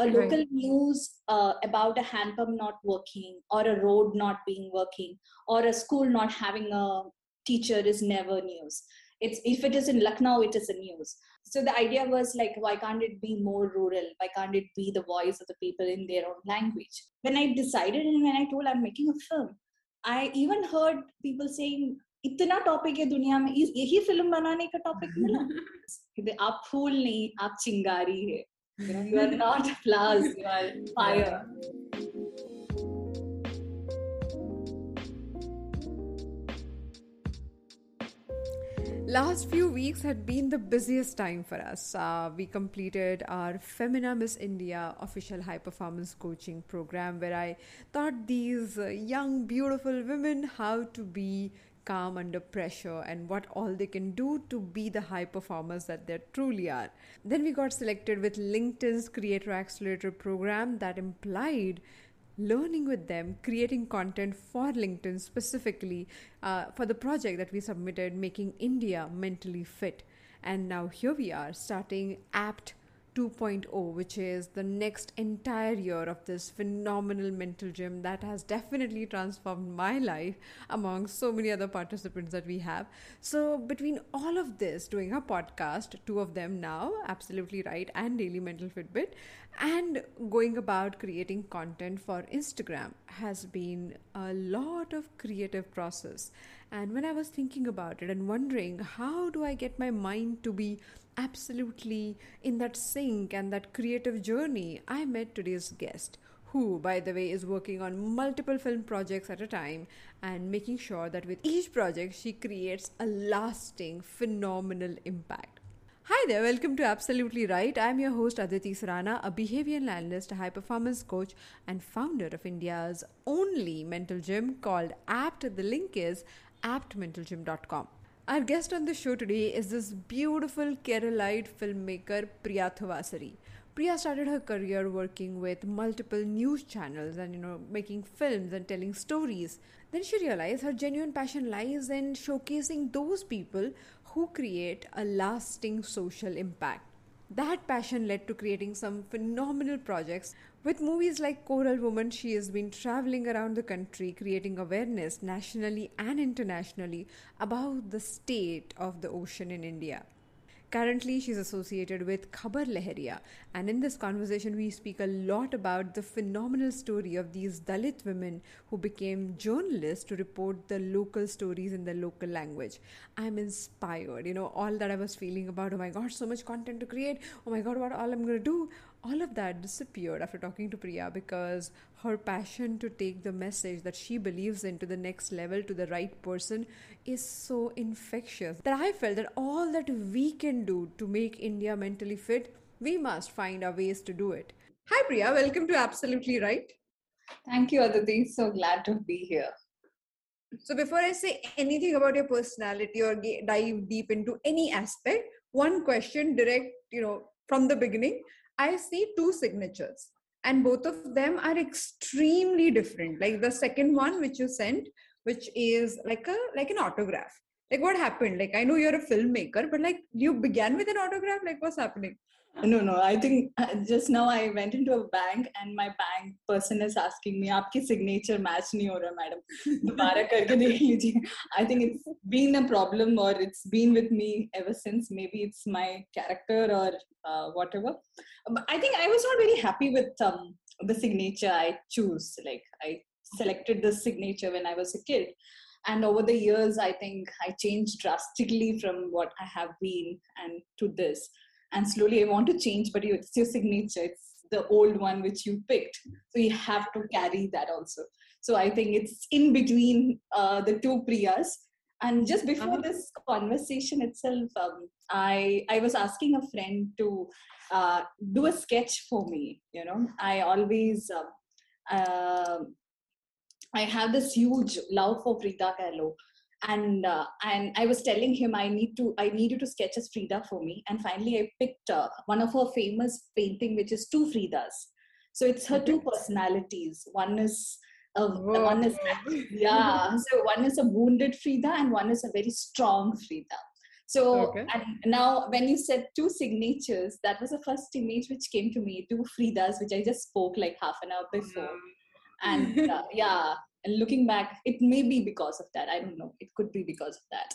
a local right. news uh, about a hand pump not working or a road not being working or a school not having a teacher is never news it's if it is in lucknow it is a news so the idea was like why can't it be more rural why can't it be the voice of the people in their own language when i decided and when i told i'm making a film i even heard people saying इतना topic है दुनिया में यही film बनाने का topic मिला आप फूल नहीं आप चिंगारी है You are not flowers you are fire Last few weeks had been the busiest time for us. Uh, we completed our Femina Miss India official high performance coaching program where I taught these uh, young, beautiful women how to be calm under pressure and what all they can do to be the high performers that they truly are. Then we got selected with LinkedIn's Creator Accelerator program that implied learning with them, creating content for LinkedIn specifically uh, for the project that we submitted, Making India Mentally Fit. And now here we are starting apt 2.0, which is the next entire year of this phenomenal mental gym that has definitely transformed my life among so many other participants that we have. So, between all of this, doing a podcast, two of them now, Absolutely Write, and Daily Mental Fitbit, and going about creating content for Instagram has been a lot of creative process. And when I was thinking about it and wondering how do I get my mind to be absolutely in that sync and that creative journey, I met today's guest, who, by the way, is working on multiple film projects at a time and making sure that with each project she creates a lasting, phenomenal impact. Hi there, welcome to Absolutely Write. I'm your host Aditi Sarana, a behavioral analyst, a high performance coach, and founder of India's only mental gym called APT. The link is aptmentalgym.com. Our guest on the show today is this beautiful Keralite filmmaker Priya Thuvassery. Priya started her career working with multiple news channels and you know making films and telling stories. Then she realized her genuine passion lies in showcasing those people who create a lasting social impact. That passion led to creating some phenomenal projects with movies like Coral Woman, she has been traveling around the country creating awareness nationally and internationally about the state of the ocean in India. Currently, she's associated with Khabar Lahariya, and in this conversation, we speak a lot about the phenomenal story of these Dalit women who became journalists to report the local stories in the local language. I'm inspired, you know, all that I was feeling about, oh my god, so much content to create, oh my god, what all I'm gonna do, all of that disappeared after talking to Priya because her passion to take the message that she believes in to the next level to the right person is so infectious that I felt that all that we can do to make India mentally fit, we must find our ways to do it. Hi, Priya. Welcome to Absolutely Write. Thank you, Aditi. So glad to be here. So, before I say anything about your personality or dive deep into any aspect, one question direct, you know, from the beginning I see two signatures and both of them are extremely different. Like the second one which you sent, which is like a like an autograph. Like what happened? Like I know you're a filmmaker, but like you began with an autograph. Like what's happening? no no i think uh, just now i went into a bank and my bank person is asking me aapki signature match nahi ho raha madam. i think it's been a problem or it's been with me ever since. Maybe it's my character or uh, whatever. I think i was not very happy with um, the signature i choose. Like i selected this signature when i was a kid. And over the years i think i changed drastically from what i have been and to this and slowly I want to change, but it's your signature. It's the old one which you picked, so you have to carry that also. So I think it's in between uh, the two Priyas. And just before uh-huh. this conversation itself, um, I I was asking a friend to uh, do a sketch for me. You know, I always. Uh, uh, I have this huge love for Frida Kahlo and uh, and I was telling him I need to I need you to sketch as Frida for me. And finally, I picked uh, one of her famous painting, which is two Fridas. So it's her two personalities. One is a, one is yeah. So one is a wounded Frida, and one is a very strong Frida. So, okay. and now when you said two signatures, that was the first image which came to me, two Fridas, which I just spoke like half an hour before. Mm-hmm. And uh, yeah, and looking back, it may be because of that. I don't know. It could be because of that.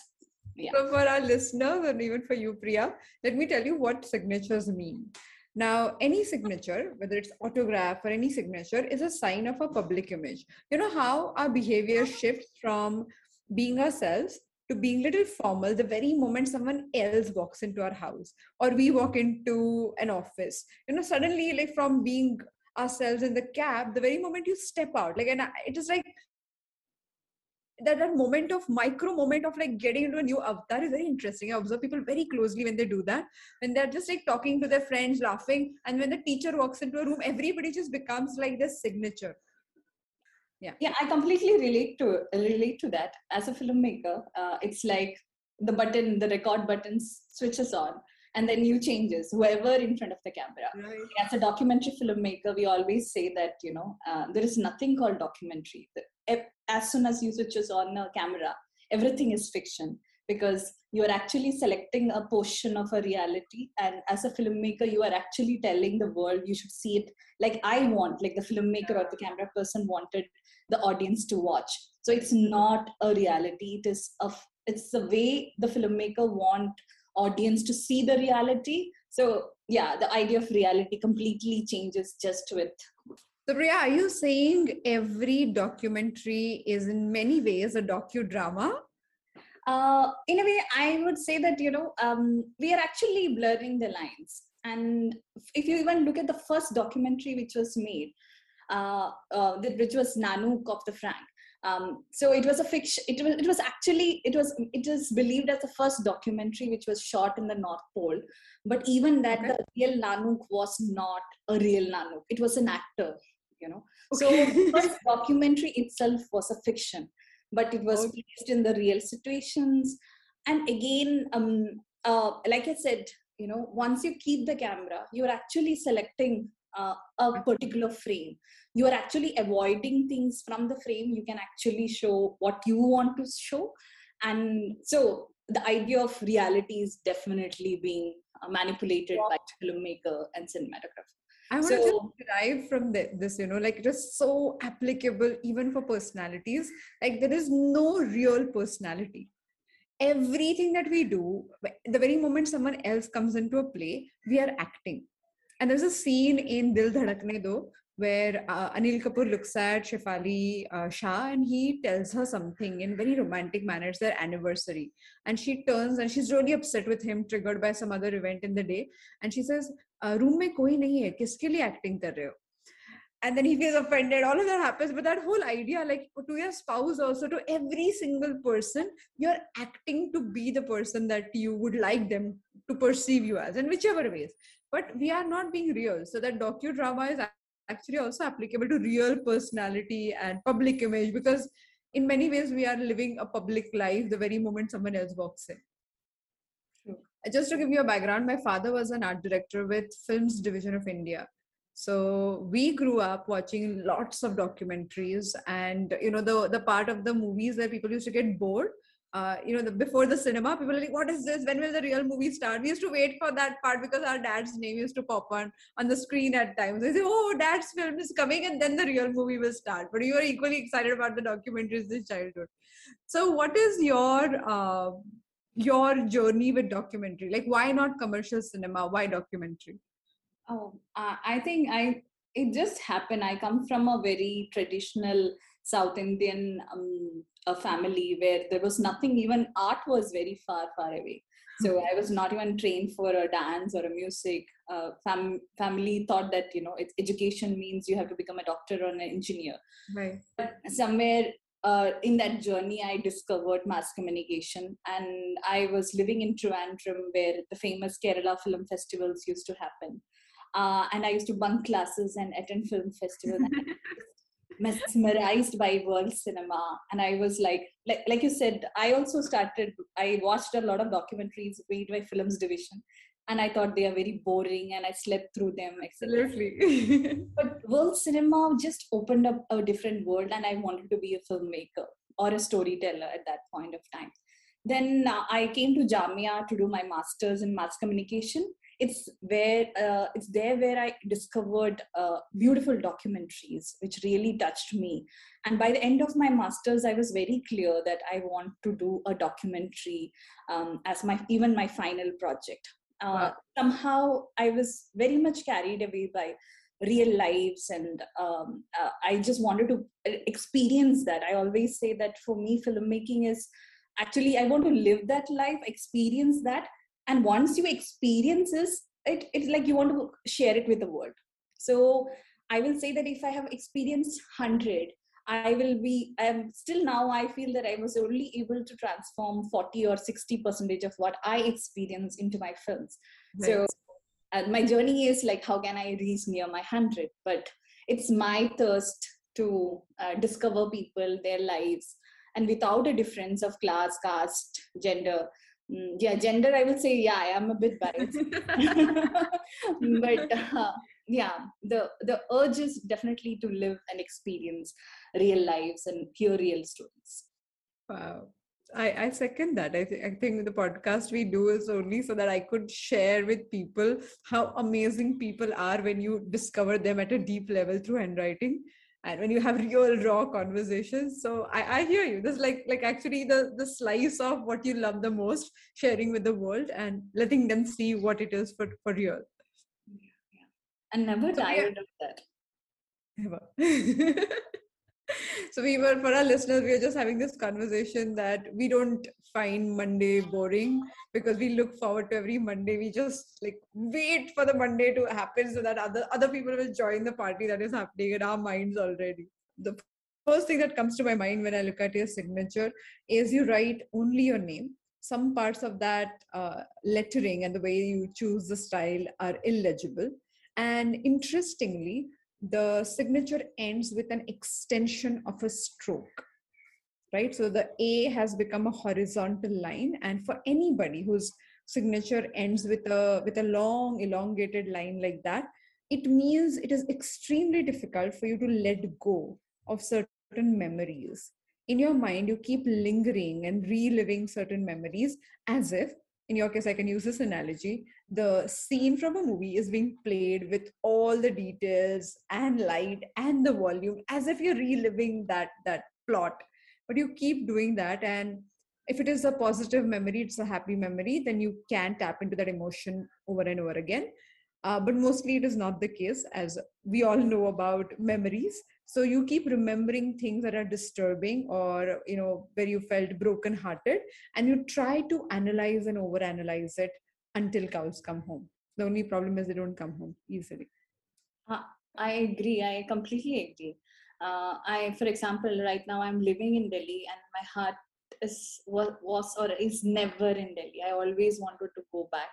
Yeah. So, for our listeners and even for you, Priya, let me tell you what signatures mean. Now, any signature, whether it's autograph or any signature, is a sign of a public image. You know how our behavior shifts from being ourselves to being little formal the very moment someone else walks into our house or we walk into an office. You know, suddenly, like from being ourselves in the cab, the very moment you step out, like, and it is like that that moment of micro moment of like getting into a new avatar is very interesting. I observe people very closely when they do that. When they're just like talking to their friends, laughing, and when the teacher walks into a room, everybody just becomes like their signature. Yeah, yeah, I completely relate to relate to that. As a filmmaker, uh, it's like the button, the record button switches on, and then you changes whoever in front of the camera. Right. As a documentary filmmaker, we always say that you know uh, there is nothing called documentary as soon as you switches on a camera everything is fiction because you are actually selecting a portion of a reality and as a filmmaker you are actually telling the world you should see it like i want like the filmmaker or the camera person wanted the audience to watch so it's not a reality it is a it's the way the filmmaker want audience to see the reality so yeah the idea of reality completely changes just with so, Priya, are you saying every documentary is in many ways a docudrama? Uh, in a way, I would say that, you know, um, we are actually blurring the lines. And if you even look at the first documentary which was made, uh, uh, which was Nanook of the Frank, um, so it was a fiction it was it was actually it was it is believed as the first documentary which was shot in the north pole but even that okay. the real nanook was not a real nanook it was an actor you know okay. so first documentary itself was a fiction but it was okay. placed in the real situations and again um uh, like i said you know once you keep the camera you're actually selecting uh, a particular frame you are actually avoiding things from the frame you can actually show what you want to show and so the idea of reality is definitely being uh, manipulated by filmmaker and cinematographer I want so, to derive from this, you know, like it is so applicable even for personalities. Like there is no real personality. Everything that we do, the very moment someone else comes into a play, we are acting. And there's a scene in Dil Dhadakne Do where uh, Anil Kapoor looks at Shefali uh, Shah and he tells her something in very romantic manner. It's their anniversary. And she turns and she's really upset with him, triggered by some other event in the day. And she says, uh, room mein koi nahi hai, kiske liye acting kar rahe ho? and then he feels offended. All of that happens. But that whole idea, like to your spouse, also to every single person, you're acting to be the person that you would like them to perceive you as, in whichever ways but we are not being real so that docudrama is actually also applicable to real personality and public image because in many ways we are living a public life the very moment someone else walks in True. just to give you a background, my father was an art director with Films Division of India. So we grew up watching lots of documentaries, and you know the the part of the movies that people used to get bored. Uh, you know, the, before the cinema, people were like, "What is this? When will the real movie start?" We used to wait for that part because our dad's name used to pop on on the screen at times. They say, "Oh, dad's film is coming," and then the real movie will start. But you were equally excited about the documentaries in childhood. So, what is your uh, your journey with documentary like why not commercial cinema why documentary oh uh, i think i it just happened i come from a very traditional south indian um, a family where there was nothing even art was very far far away so i was not even trained for a dance or a music uh, fam- family thought that you know it's education means you have to become a doctor or an engineer right but somewhere uh, in that journey, I discovered mass communication, and I was living in Trivandrum, where the famous Kerala film festivals used to happen. Uh, and I used to bunk classes and attend film festivals. mesmerized by world cinema and i was like, like like you said i also started i watched a lot of documentaries made by films division and I thought they are very boring and I slept through them. Absolutely. but world cinema just opened up a different world and I wanted to be a filmmaker or a storyteller at that point of time. then uh, I came to Jamia to do my master's in mass communication. It's where uh, it's there where I discovered uh, beautiful documentaries, which really touched me. And by the end of my master's, I was very clear that I want to do a documentary um, as my even my final project. Uh, wow. Somehow, I was very much carried away by real lives and um, uh, i just wanted to uh, experience that i always say that for me filmmaking is actually i want to live that life experience that and once you experience this it, it's like you want to share it with the world. So i will say that if i have experienced 100 i will be i'm still now i feel that i was only able to transform 40 or 60 percentage of what i experience into my films. Right. so and my journey is like how can i reach near my 100 but it's my thirst to uh, discover people their lives and without a difference of class caste gender mm, yeah gender i would say yeah i am a bit biased. But uh, yeah the the urge is definitely to live and experience real lives and hear real stories. Wow. I, I second that. I, th- I think the podcast we do is only so that I could share with people how amazing people are when you discover them at a deep level through handwriting and when you have real raw conversations. So I, I hear you. This like like actually the the slice of what you love the most, sharing with the world and letting them see what it is for for real. Yeah, And never so, tired yeah. of that. Never. so we were for our listeners we were just having this conversation that we don't find monday boring because we look forward to every monday. We just like wait for the monday to happen so that other other people will join the party that is happening in our minds already. The first thing that comes to my mind when i look at your signature is you write only your name. Some parts of that uh, lettering and the way you choose the style are illegible. And interestingly the signature ends with an extension of a stroke right so the a has become a horizontal line and for anybody whose signature ends with a with a long elongated line like that it means it is extremely difficult for you to let go of certain memories in your mind you keep lingering and reliving certain memories as if in your case, I can use this analogy. The scene from a movie is being played with all the details and light and the volume as if you're reliving that that plot. But you keep doing that, and if it is a positive memory, it's a happy memory, then you can tap into that emotion over and over again. Uh, but mostly it is not the case, as we all know about memories so you keep remembering things that are disturbing or you know where you felt broken hearted and you try to analyze and overanalyze it until cows come home. The only problem is they don't come home easily. Uh, i agree. I completely agree. Uh, i for example right now i'm living in delhi and my heart is was, was or is never in delhi. I always wanted to go back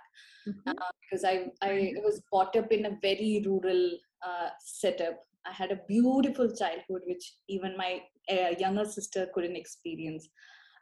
mm-hmm. uh, because i i was brought up in a very rural uh, setup. I had a beautiful childhood, which even my uh, younger sister couldn't experience.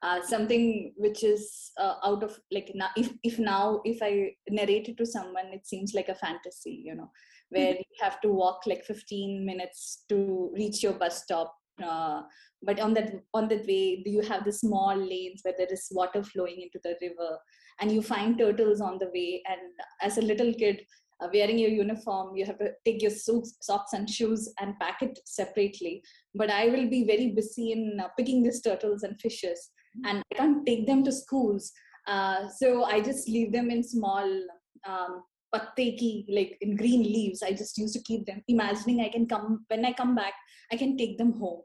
Uh, something which is uh, out of like now, if if now if I narrate it to someone, it seems like a fantasy, you know, where mm-hmm. you have to walk like 15 minutes to reach your bus stop. Uh, but on that on that way, you have the small lanes where there is water flowing into the river, and you find turtles on the way. And as a little kid, uh, wearing your uniform you have to take your suits, socks and shoes and pack it separately but i will be very busy in uh, picking these turtles and fishes. And i can't take them to schools. Uh, so i just leave them in small um, patteki, like in green leaves. I just used to keep them imagining i can come when i come back i can take them home.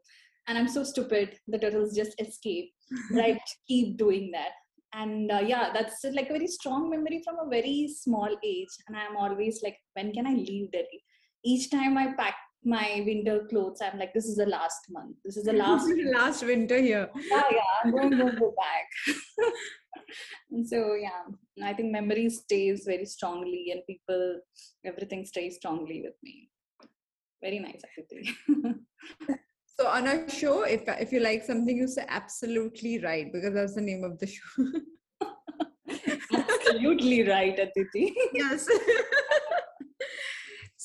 And i'm so stupid the turtles just escape. Right keep doing that. And uh, yeah that's like a very strong memory from a very small age. And i'm always like when can i leave delhi? Each time i pack my winter clothes i'm like this is the last month this is the last last winter here yeah yeah i'm going to go back and so yeah i think memory stays very strongly and people everything stays strongly with me very nice actually So on a show, if if you like something, you say absolutely right because that's the name of the show. absolutely right, Aditi. yes.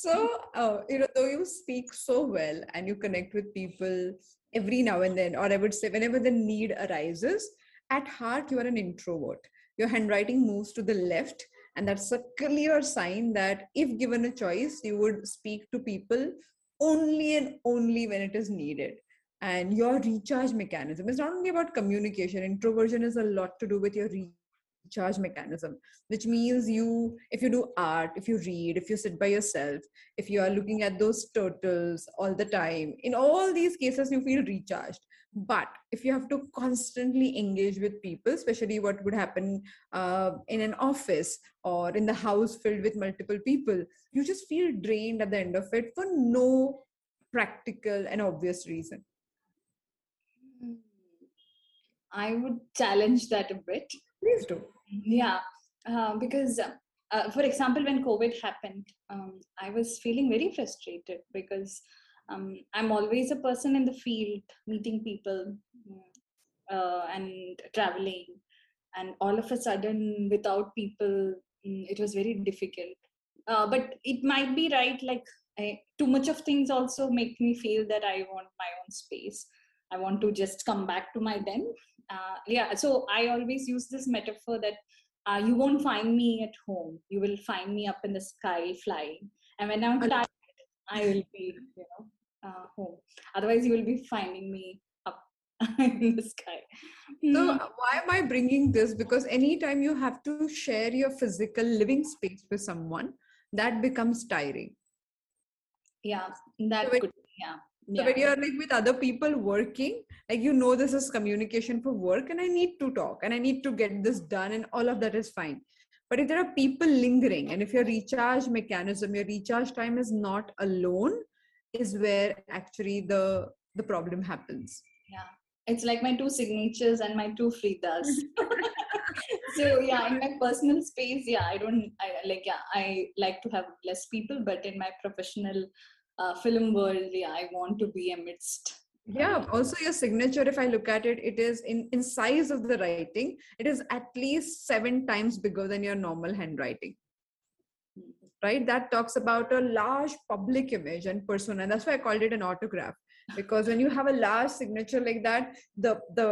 So uh, you know, though you speak so well and you connect with people every now and then, or I would say whenever the need arises, at heart you are an introvert. Your handwriting moves to the left and that's a clear sign that if given a choice you would speak to people only and only when it is needed. And your recharge mechanism is not only about communication. Introversion is a lot to do with your recharge mechanism which means you if you do art if you read if you sit by yourself if you are looking at those turtles all the time in all these cases you feel recharged. But if you have to constantly engage with people especially what would happen uh, in an office or in the house filled with multiple people you just feel drained at the end of it for no practical and obvious reason. I would challenge that a bit. Please do yeah uh, because uh, for example when covid happened um, i was feeling very frustrated because um, i'm always a person in the field meeting people uh, and traveling and all of a sudden without people mm, it was very difficult. Uh, but it might be right like I, too much of things also make me feel that i want my own space. I want to just come back to my den uh, yeah so i always use this metaphor that uh, you won't find me at home you will find me up in the sky flying and when i'm tired i will be you know uh, home. Otherwise, you will be finding me up in the sky. So, hmm. why am I bringing this? Because anytime you have to share your physical living space with someone, that becomes tiring. Yeah, that so could, yeah. So yeah. when you're like with other people working, like you know this is communication for work, and I need to talk and I need to get this done, and all of that is fine. But if there are people lingering, and if your recharge mechanism, your recharge time is not alone, is where actually the the problem happens yeah it's like my two signatures and my two Fridas. so yeah in my personal space yeah i don't i like yeah i like to have less people but in my professional uh, film world yeah i want to be amidst. Yeah also your signature if i look at it it is in in size of the writing it is at least seven times bigger than your normal handwriting. Right? That talks about a large public image and persona. That's why i called it an autograph because when you have a large signature like that the the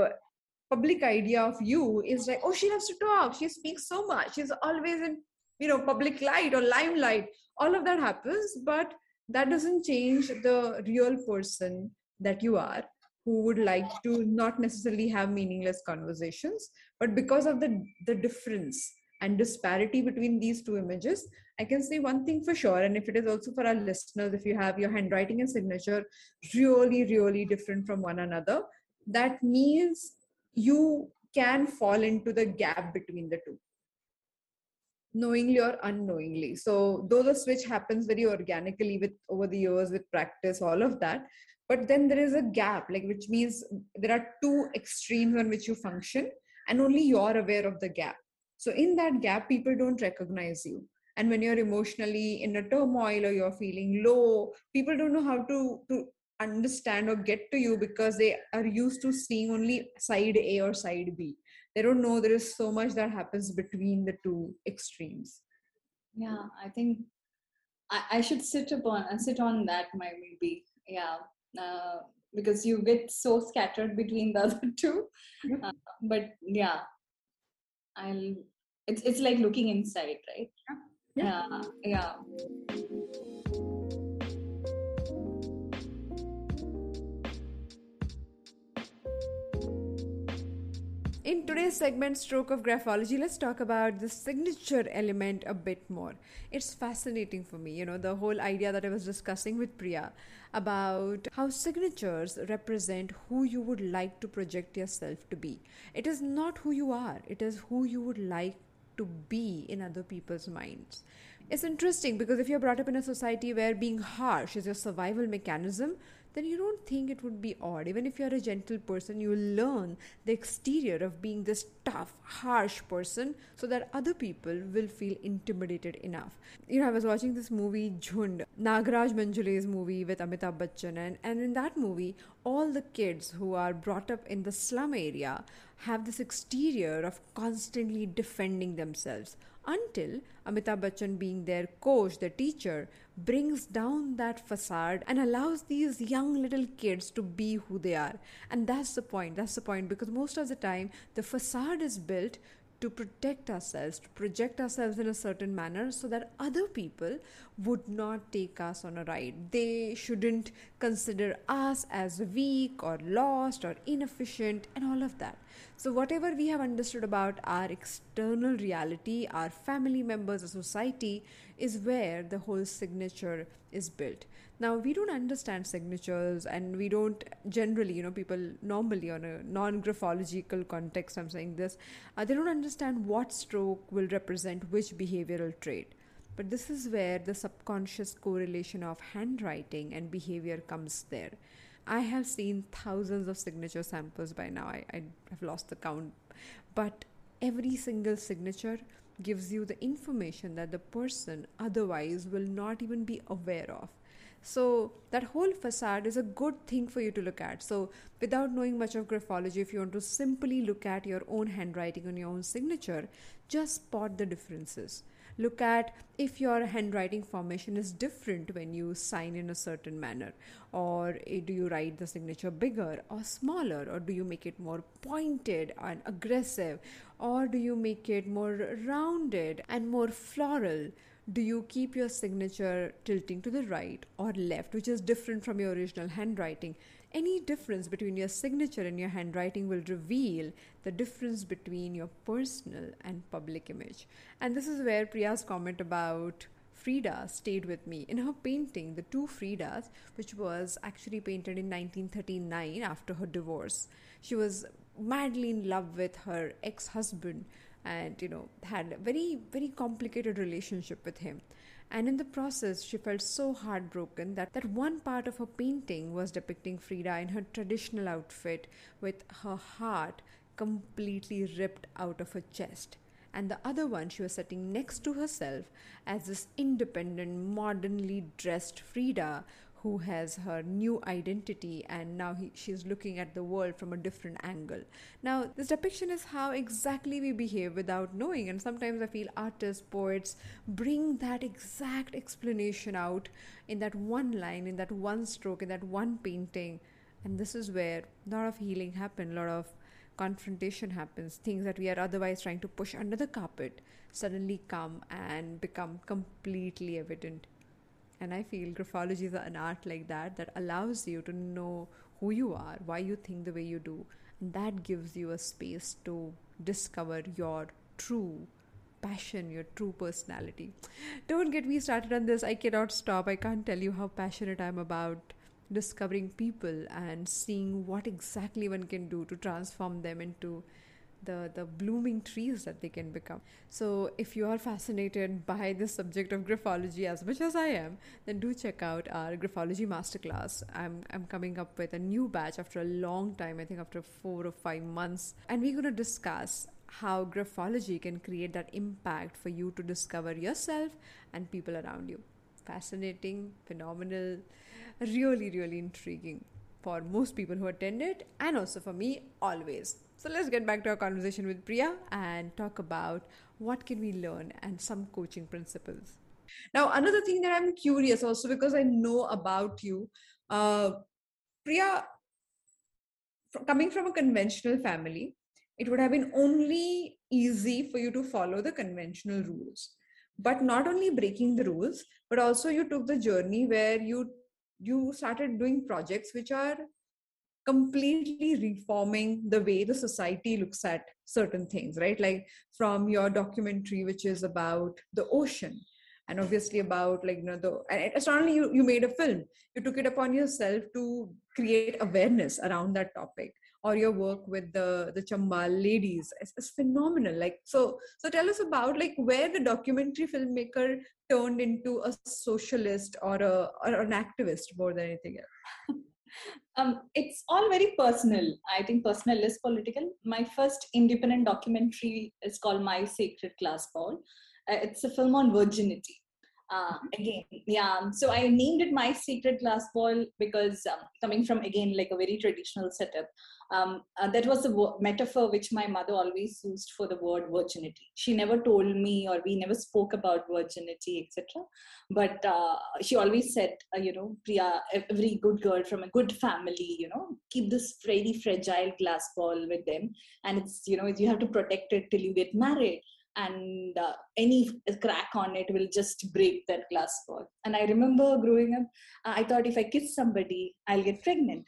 public idea of you is like oh she loves to talk. She speaks so much. She's always in you know public light or limelight. All of that happens but that doesn't change the real person that you are who would like to not necessarily have meaningless conversations but because of the the difference and disparity between these two images i can say one thing for sure and if it is also for our listeners if you have your handwriting and signature really really different from one another that means you can fall into the gap between the two knowingly or unknowingly so though the switch happens very organically with over the years with practice all of that but then there is a gap like which means there are two extremes on which you function and only you're aware of the gap so in that gap, people don't recognize you. And when you're emotionally in a turmoil or you're feeling low, people don't know how to, to understand or get to you because they are used to seeing only side A or side B. They don't know there is so much that happens between the two extremes. Yeah, I think I, I should sit upon uh, sit on that might maybe. Yeah, uh, because you get so scattered between the other two. Uh, but yeah, I'll it's it's like looking inside, right? Yeah. Yeah. yeah. In today's segment, Stroke of Graphology, let's talk about the signature element a bit more. It's fascinating for me, you know, the whole idea that I was discussing with Priya about how signatures represent who you would like to project yourself to be. It is not who you are, it is who you would like to be in other people's minds. It's interesting because if you're brought up in a society where being harsh is your survival mechanism, then you don't think it would be odd. Even if you're a gentle person, you will learn the exterior of being this tough, harsh person so that other people will feel intimidated enough. You know, I was watching this movie, Jhund, Nagaraj Manjule's movie with Amitabh Bachchan, and, and in that movie, all the kids who are brought up in the slum area have this exterior of constantly defending themselves until Amitabh Bachchan, being their coach, the teacher, brings down that facade and allows these young little kids to be who they are. And that's the point. That's the point because most of the time, the facade is built to protect ourselves, to project ourselves in a certain manner so that other people would not take us on a ride. They shouldn't consider us as weak or lost or inefficient and all of that. So, whatever we have understood about our external reality, our family members, our society, is where the whole signature is built. Now, we don't understand signatures and we don't generally, you know, people normally on a non graphological context, I'm saying this, uh, they don't understand what stroke will represent which behavioral trait. But this is where the subconscious correlation of handwriting and behavior comes there. I have seen thousands of signature samples by now. I, I have lost the count. But every single signature gives you the information that the person otherwise will not even be aware of. So, that whole facade is a good thing for you to look at. So, without knowing much of graphology, if you want to simply look at your own handwriting on your own signature, just spot the differences. Look at if your handwriting formation is different when you sign in a certain manner, or eh, do you write the signature bigger or smaller, or do you make it more pointed and aggressive, or do you make it more rounded and more floral? Do you keep your signature tilting to the right or left, which is different from your original handwriting? Any difference between your signature and your handwriting will reveal the difference between your personal and public image. And this is where Priya's comment about Frida stayed with me. In her painting, The Two Fridas, which was actually painted in 1939 after her divorce, she was madly in love with her ex husband and you know had a very very complicated relationship with him. And in the process she felt so heartbroken that that one part of her painting was depicting frida in her traditional outfit with her heart completely ripped out of her chest. And the other one she was sitting next to herself as this independent modernly dressed frida who has her new identity and now he, she's looking at the world from a different angle. Now, this depiction is how exactly we behave without knowing, and sometimes I feel artists, poets bring that exact explanation out in that one line, in that one stroke, in that one painting. And this is where a lot of healing happens, a lot of confrontation happens, things that we are otherwise trying to push under the carpet suddenly come and become completely evident and I feel graphology is an art like that that allows you to know who you are, why you think the way you do. And that gives you a space to discover your true passion, your true personality. Don't get me started on this. I cannot stop. I can't tell you how passionate I'm about discovering people and seeing what exactly one can do to transform them into the the blooming trees that they can become. So if you are fascinated by the subject of graphology as much as i am then do check out our graphology masterclass. I'm i'm coming up with a new batch after a long time i think after 4 or 5 months. And we're going to discuss how graphology can create that impact for you to discover yourself and people around you. Fascinating phenomenal really really intriguing for most people who attend it and also for me always so let's get back to our conversation with Priya and talk about what can we learn and some coaching principles. Now, another thing that I'm curious also because I know about you, uh, Priya, coming from a conventional family, it would have been only easy for you to follow the conventional rules. But not only breaking the rules, but also you took the journey where you you started doing projects which are completely reforming the way the society looks at certain things right? Like from your documentary which is about the ocean and obviously about like you know the and it's only you, you made a film you took it upon yourself to create awareness around that topic or your work with the the chambal ladies. It's, it's phenomenal like so so tell us about like where the documentary filmmaker turned into a socialist or a or an activist more than anything else um, it's all very personal. I think personal is political. My first independent documentary is called My Sacred Glass Bowl. Uh, it's a film on virginity. Uh, again yeah so i named it My Sacred Glass Bowl because um, coming from again like a very traditional setup um, uh, that was the wo- metaphor which my mother always used for the word virginity. She never told me or we never spoke about virginity etc but uh, she always said uh, you know priya every good girl from a good family you know keep this very fragile glass ball with them and it's you know you have to protect it till you get married and uh, any crack on it will just break that glass ball. And I remember growing up, uh, I thought if I kiss somebody, I'll get pregnant.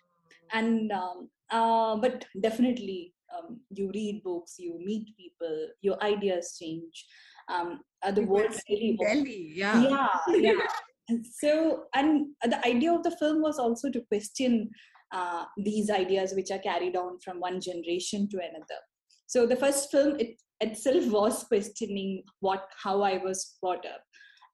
And um, uh, but definitely, um, you read books, you meet people, your ideas change. Um, uh, the world really Delhi, yeah, yeah, yeah. and so, and the idea of the film was also to question uh, these ideas which are carried on from one generation to another. So the first film, it itself was questioning what how I was brought up.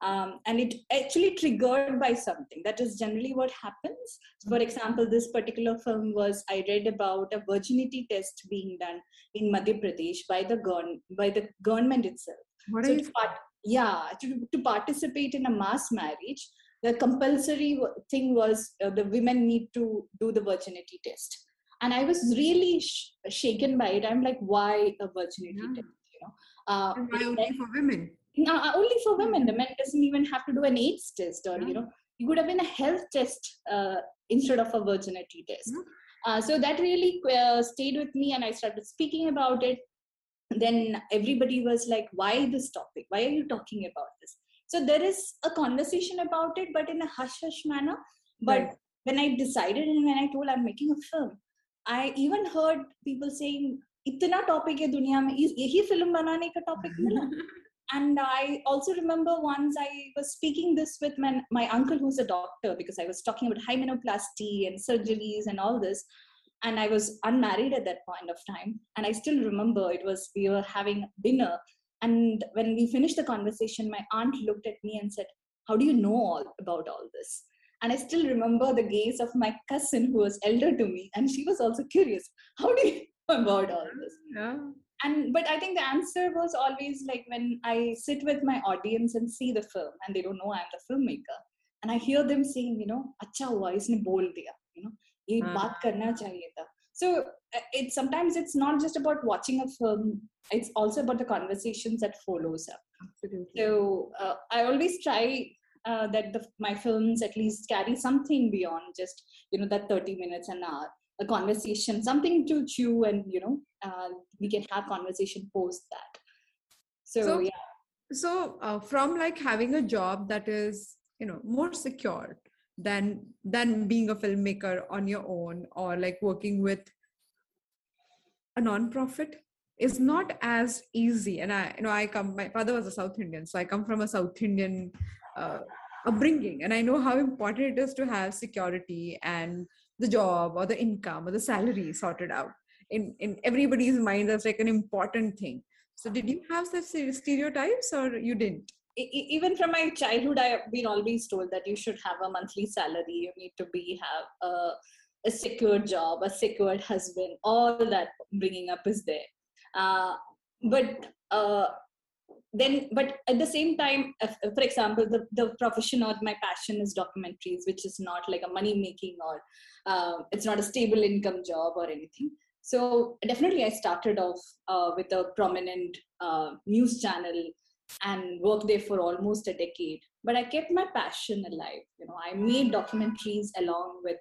Um, and it actually triggered by something. That is generally what happens. For example this particular film was i read about a virginity test being done in madhya pradesh by the gon- by the government itself. What so is- part- yeah to, to participate in a mass marriage the compulsory thing was uh, the women need to do the virginity test and i was really sh- shaken by it. I'm like why a virginity yeah. test you know? Uh, why only for women? No, uh, only for women. The men doesn't even have to do an aids test or yeah. you know it would have been a health test uh, instead of a virginity test. Yeah. Uh, so that really uh, stayed with me and i started speaking about it. Then everybody was like why this topic? Why are you talking about this? So there is a conversation about it but in a hush hush manner. But right. when i decided and when i told i'm making a film I even heard people saying इतना topic है दुनिया में यही film बनाने का topic मिला and I also remember once I was speaking this with my, my uncle who's a doctor because I was talking about hymenoplasty and surgeries and all this. And I was unmarried at that point of time. And I still remember it was, we were having dinner. And when we finished the conversation, my aunt looked at me and said, How do you know all about all this? And I still remember the gaze of my cousin who was elder to me, and she was also curious. How do you know about all this? Yeah. And but I think the answer was always like when I sit with my audience and see the film, and they don't know I'm the filmmaker, and I hear them saying, you know, "Acha voice isne bol diya," you know, "Ye uh-huh. Hmm. baat karna tha." So uh, it sometimes it's not just about watching a film; it's also about the conversations that follows up. Absolutely. So uh, I always try uh, that the, my films at least carry something beyond just you know that 30 minutes an hour a conversation something to chew and you know uh, we can have conversation post that. So, so yeah. so uh, from like having a job that is you know more secure than than being a filmmaker on your own or like working with a non-profit is not as easy. And i you know i come my father was a south indian so i come from a south indian uh, upbringing. And i know how important it is to have security and the job or the income or the salary sorted out. In in everybody's mind that's like an important thing. So did you have such stereotypes or you didn't? Even from my childhood i have been always told that you should have a monthly salary. You need to be have a, a secure job a secured husband. All that bringing up is there. Uh, but uh, then but at the same time for example the, the profession or my passion is documentaries which is not like a money making or uh, it's not a stable income job or anything. So definitely i started off uh, with a prominent uh, news channel and worked there for almost a decade. But i kept my passion alive. You know i made documentaries along with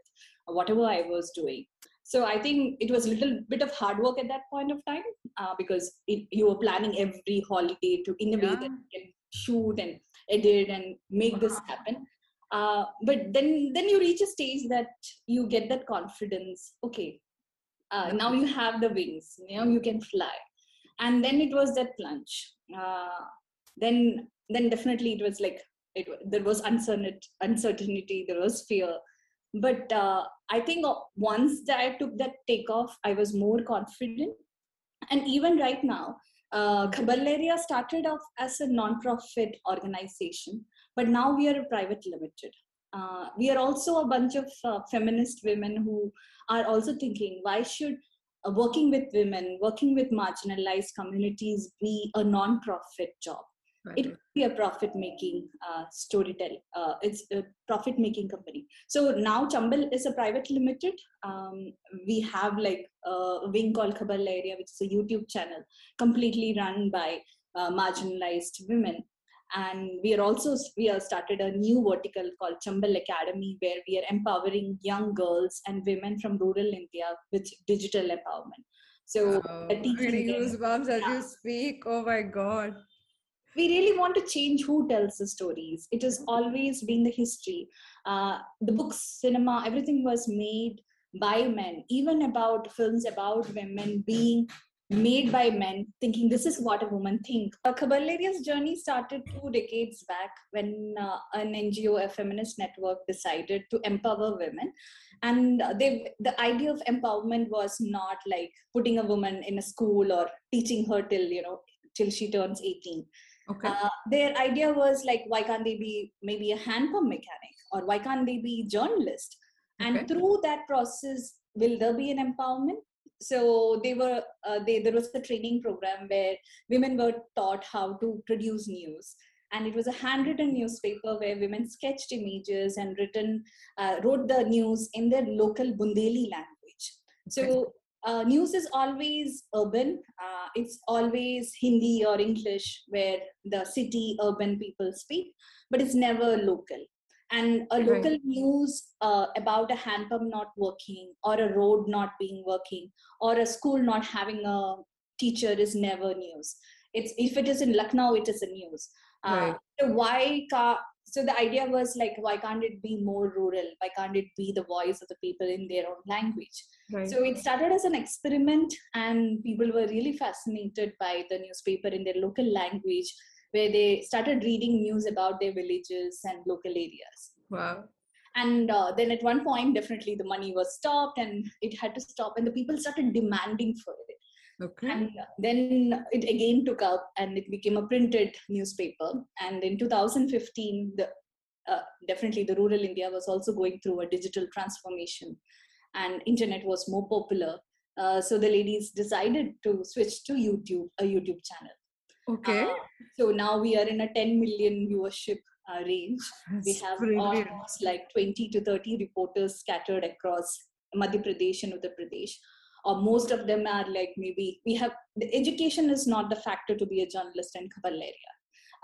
whatever i was doing so i think it was a little bit of hard work at that point of time uh, because it, you were planning every holiday to innovate yeah. and shoot and edit and make wow. this happen uh, but then then you reach a stage that you get that confidence okay uh, now you have the wings you know you can fly and then it was that plunge uh, then then definitely it was like it, there was uncertainty uncertainty there was fear but uh, i think once that i took that takeoff i was more confident and even right now uh, Khabar started off as a non-profit organization, but now we are a private limited. Uh, we are also a bunch of uh, feminist women who are also thinking, why should uh, working with women, working with marginalized communities be a non-profit job? Got it, it be a profit making uh, storytelling. Uh, it's a profit making company. So now Chambal is a private limited. Um, we have like a wing called Khabar Lahariya, which is a YouTube channel completely run by uh, marginalized women and we are also we have started a new vertical called chambal academy where we are empowering young girls and women from rural india with digital empowerment so oh, goosebumps as you speak oh my god we really want to change who tells the stories. It has always been the history. Uh, the books cinema everything was made by men. Even about films about women being made by men thinking this is what a woman think. Uh, Khabar journey started two decades back when uh, an ngo a feminist network decided to empower women. And they the idea of empowerment was not like putting a woman in a school or teaching her till you know till she turns 18 okay. Uh, their idea was like why can't they be maybe a hand pump mechanic or why can't they be journalist? And okay. through that process will there be an empowerment? So they were uh, they there was a training program where women were taught how to produce news. And it was a handwritten newspaper where women sketched images and written uh, wrote the news in their local bundeli language. So uh, news is always urban uh, it's always hindi or english where the city urban people speak but it's never local and a local right. news uh, about a hand pump not working or a road not being working or a school not having a teacher is never news it's if it is in lucknow it is a news uh, right. so why ca- so the idea was like why can't it be more rural why can't it be the voice of the people in their own language right. so it started as an experiment and people were really fascinated by the newspaper in their local language where they started reading news about their villages and local areas. Wow. And uh, then at one point, definitely the money was stopped and it had to stop, and the people started demanding for it. Okay. And then it again took up and it became a printed newspaper. And in 2015, the, uh, definitely the rural India was also going through a digital transformation and internet was more popular. Uh, so the ladies decided to switch to YouTube, a YouTube channel. Okay. Uh, so now we are in a 10 million viewership uh, range. That's we have brilliant. almost like 20 to 30 reporters scattered across Madhya Pradesh and Uttar Pradesh. Or most of them are like maybe we have the education is not the factor to be a journalist in area.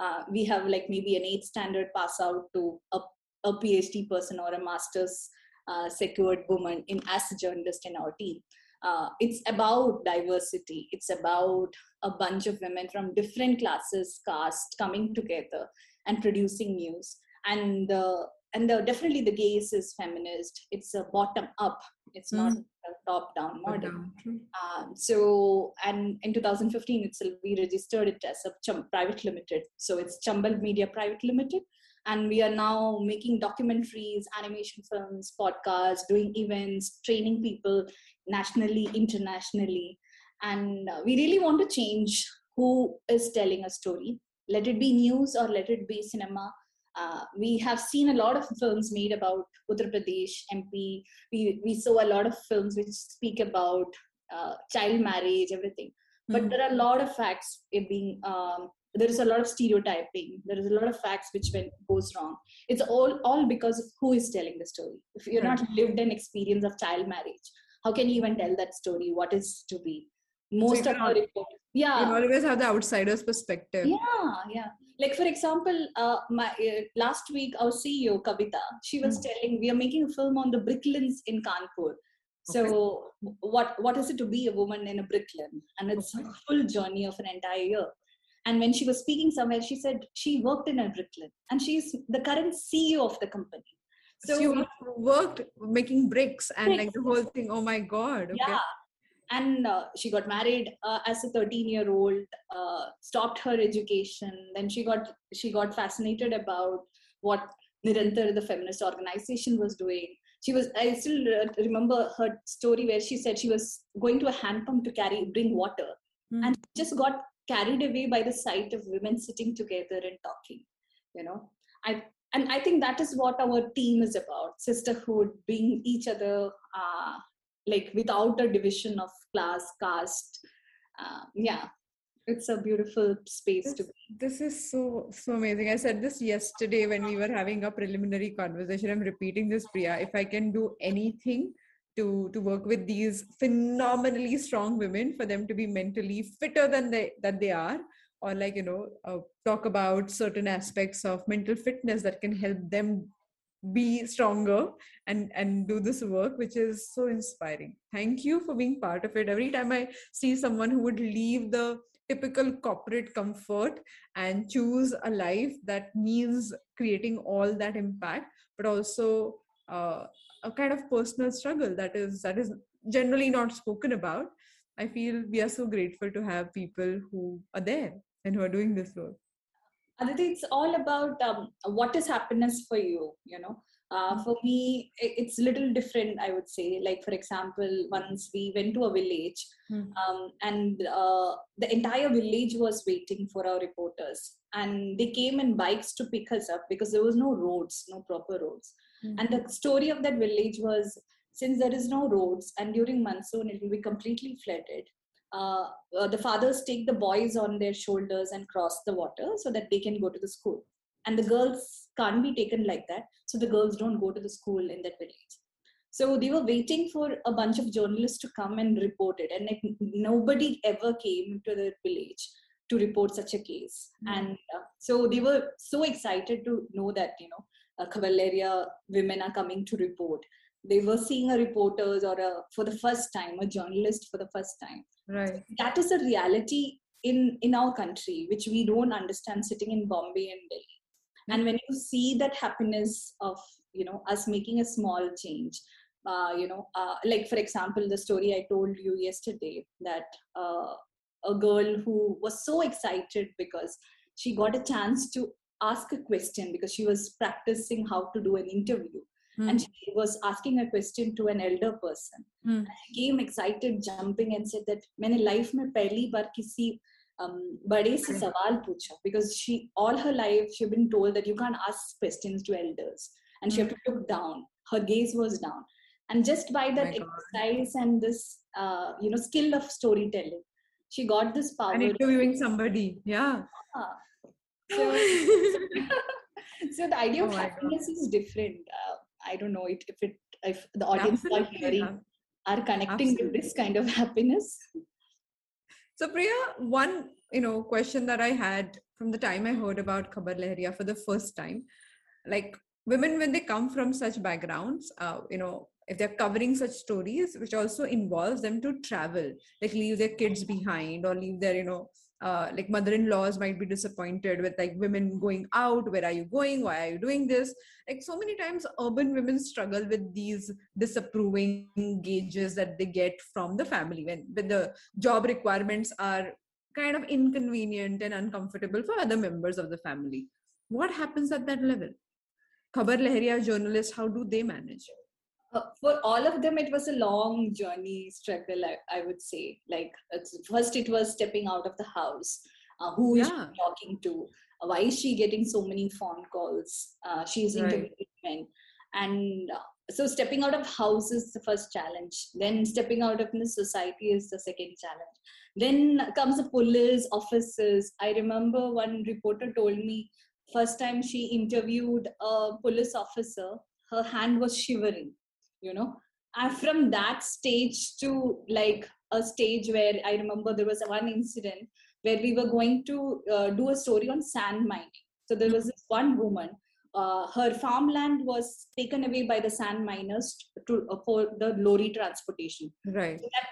Uh, we have like maybe an eighth standard pass out to a, a PhD person or a master's uh, secured woman in as a journalist in our team. Uh, it's about diversity. It's about a bunch of women from different classes caste coming together and producing news. And the and the, definitely the gaze is feminist. It's a bottom up. It's mm. not a top down model. um, so and in 2015 itself we registered it as a Chum- private limited. So it's chambal media private limited. And we are now making documentaries animation films podcasts doing events training people nationally internationally. And uh, we really want to change who is telling a story. Let it be news or let it be cinema uh, we have seen a lot of films made about Uttar Pradesh, MP. We, we saw a lot of films which speak about uh, child marriage, everything. Mm-hmm. But hmm. there are a lot of facts being um, there is a lot of stereotyping there is a lot of facts which when goes wrong it's all all because of who is telling the story if you're right. not lived an experience of child marriage how can you even tell that story what is to be most so of our reports yeah you always have the outsider's perspective yeah yeah like for example uh, my uh, last week our ceo kavita she was mm. telling we are making a film on the brick kilns in kanpur so okay. what what is it to be a woman in a brick kiln and it's okay. a full journey of an entire year and when she was speaking somewhere, she said she worked in a brick kiln and she's the current CEO of the company. So, so you worked making bricks and bricks. like the whole thing. Oh my God. Okay. Yeah. And uh, she got married uh, as a 13 year old, uh, stopped her education. Then she got she got fascinated about what Nirantar, the feminist organization, was doing. She was I still remember her story where she said she was going to a hand pump to carry bring water, mm. and just got carried away by the sight of women sitting together and talking you know i and i think that is what our team is about sisterhood being each other uh, like without a division of class caste uh, yeah it's a beautiful space this, to be. This is so so amazing. I said this yesterday when we were having a preliminary conversation. I'm repeating this, Priya. If I can do anything to to work with these phenomenally strong women for them to be mentally fitter than they that they are, or like you know, uh, talk about certain aspects of mental fitness that can help them be stronger and and do this work which is so inspiring. Thank you for being part of it. Every time i see someone who would leave the typical corporate comfort and choose a life that means creating all that impact but also uh, a kind of personal struggle that is that is generally not spoken about i feel we are so grateful to have people who are there and who are doing this work Aditi, it's all about um, what is happiness for you, you know. Uh, hmm. for me, it's a little different, I would say. Like, for example, once we went to a village mm. um, and uh, the entire village was waiting for our reporters. And they came in bikes to pick us up because there was no roads, no proper roads. Mm. And the story of that village was since there is no roads and during monsoon, it will be completely flooded uh, uh, the fathers take the boys on their shoulders and cross the water so that they can go to the school. And the girls can't be taken like that so the girls don't go to the school in that village. So they were waiting for a bunch of journalists to come and report it and like nobody ever came to the village to report such a case. Mm-hmm. and uh, so they were so excited to know that you know uh, area women are coming to report they were seeing a reporters or a for the first time a journalist for the first time. Right. That is a reality in in our country which we don't understand sitting in bombay and delhi. And when you see that happiness of you know us making a small change uh, you know uh, like for example the story i told you yesterday that uh, a girl who was so excited because she got a chance to ask a question because she was practicing how to do an interview Mm. And she was asking a question to an elder person. Mm. She came excited, jumping, and said that मैंने life में पहली बार किसी um, बड़े से सवाल पूछा because she all her life she been told that you can't ask questions to elders and mm. she had to look down. Her gaze was down, and just by that oh exercise and this uh, you know skill of storytelling, she got this power. And interviewing somebody, yeah. Ah. So, so the idea oh of happiness God. is different. Uh, I don't know if, if it if the audience Absolutely. are hearing are connecting Absolutely. with this kind of happiness. So Priya, one you know question that I had from the time I heard about Khabar Lahariya for the first time, like women when they come from such backgrounds, uh, you know, if they're covering such stories, which also involves them to travel, like leave their kids behind or leave their you know uh, like mother-in-laws might be disappointed with like women going out where are you going? Why are you doing this? Like so many times urban women struggle with these disapproving gauges that they get from the family when, when the job requirements are kind of inconvenient and uncomfortable for other members of the family. What happens at that level? Khabar lahariya journalists how do they manage uh, for all of them, it was a long journey struggle. I, I would say, like first it was stepping out of the house. Uh, who yeah. is she talking to? Uh, why is she getting so many phone calls? Uh, she's right. interviewing men, and uh, so stepping out of house is the first challenge. Then stepping out of the society is the second challenge. Then comes the police officers. I remember one reporter told me first time she interviewed a police officer, her hand was shivering you know? And from that stage to like a stage where i remember there was one incident where we were going to uh, do a story on sand mining. So there was this one woman uh, her farmland was taken away by the sand miners to, uh, for the lorry transportation. Right. So that,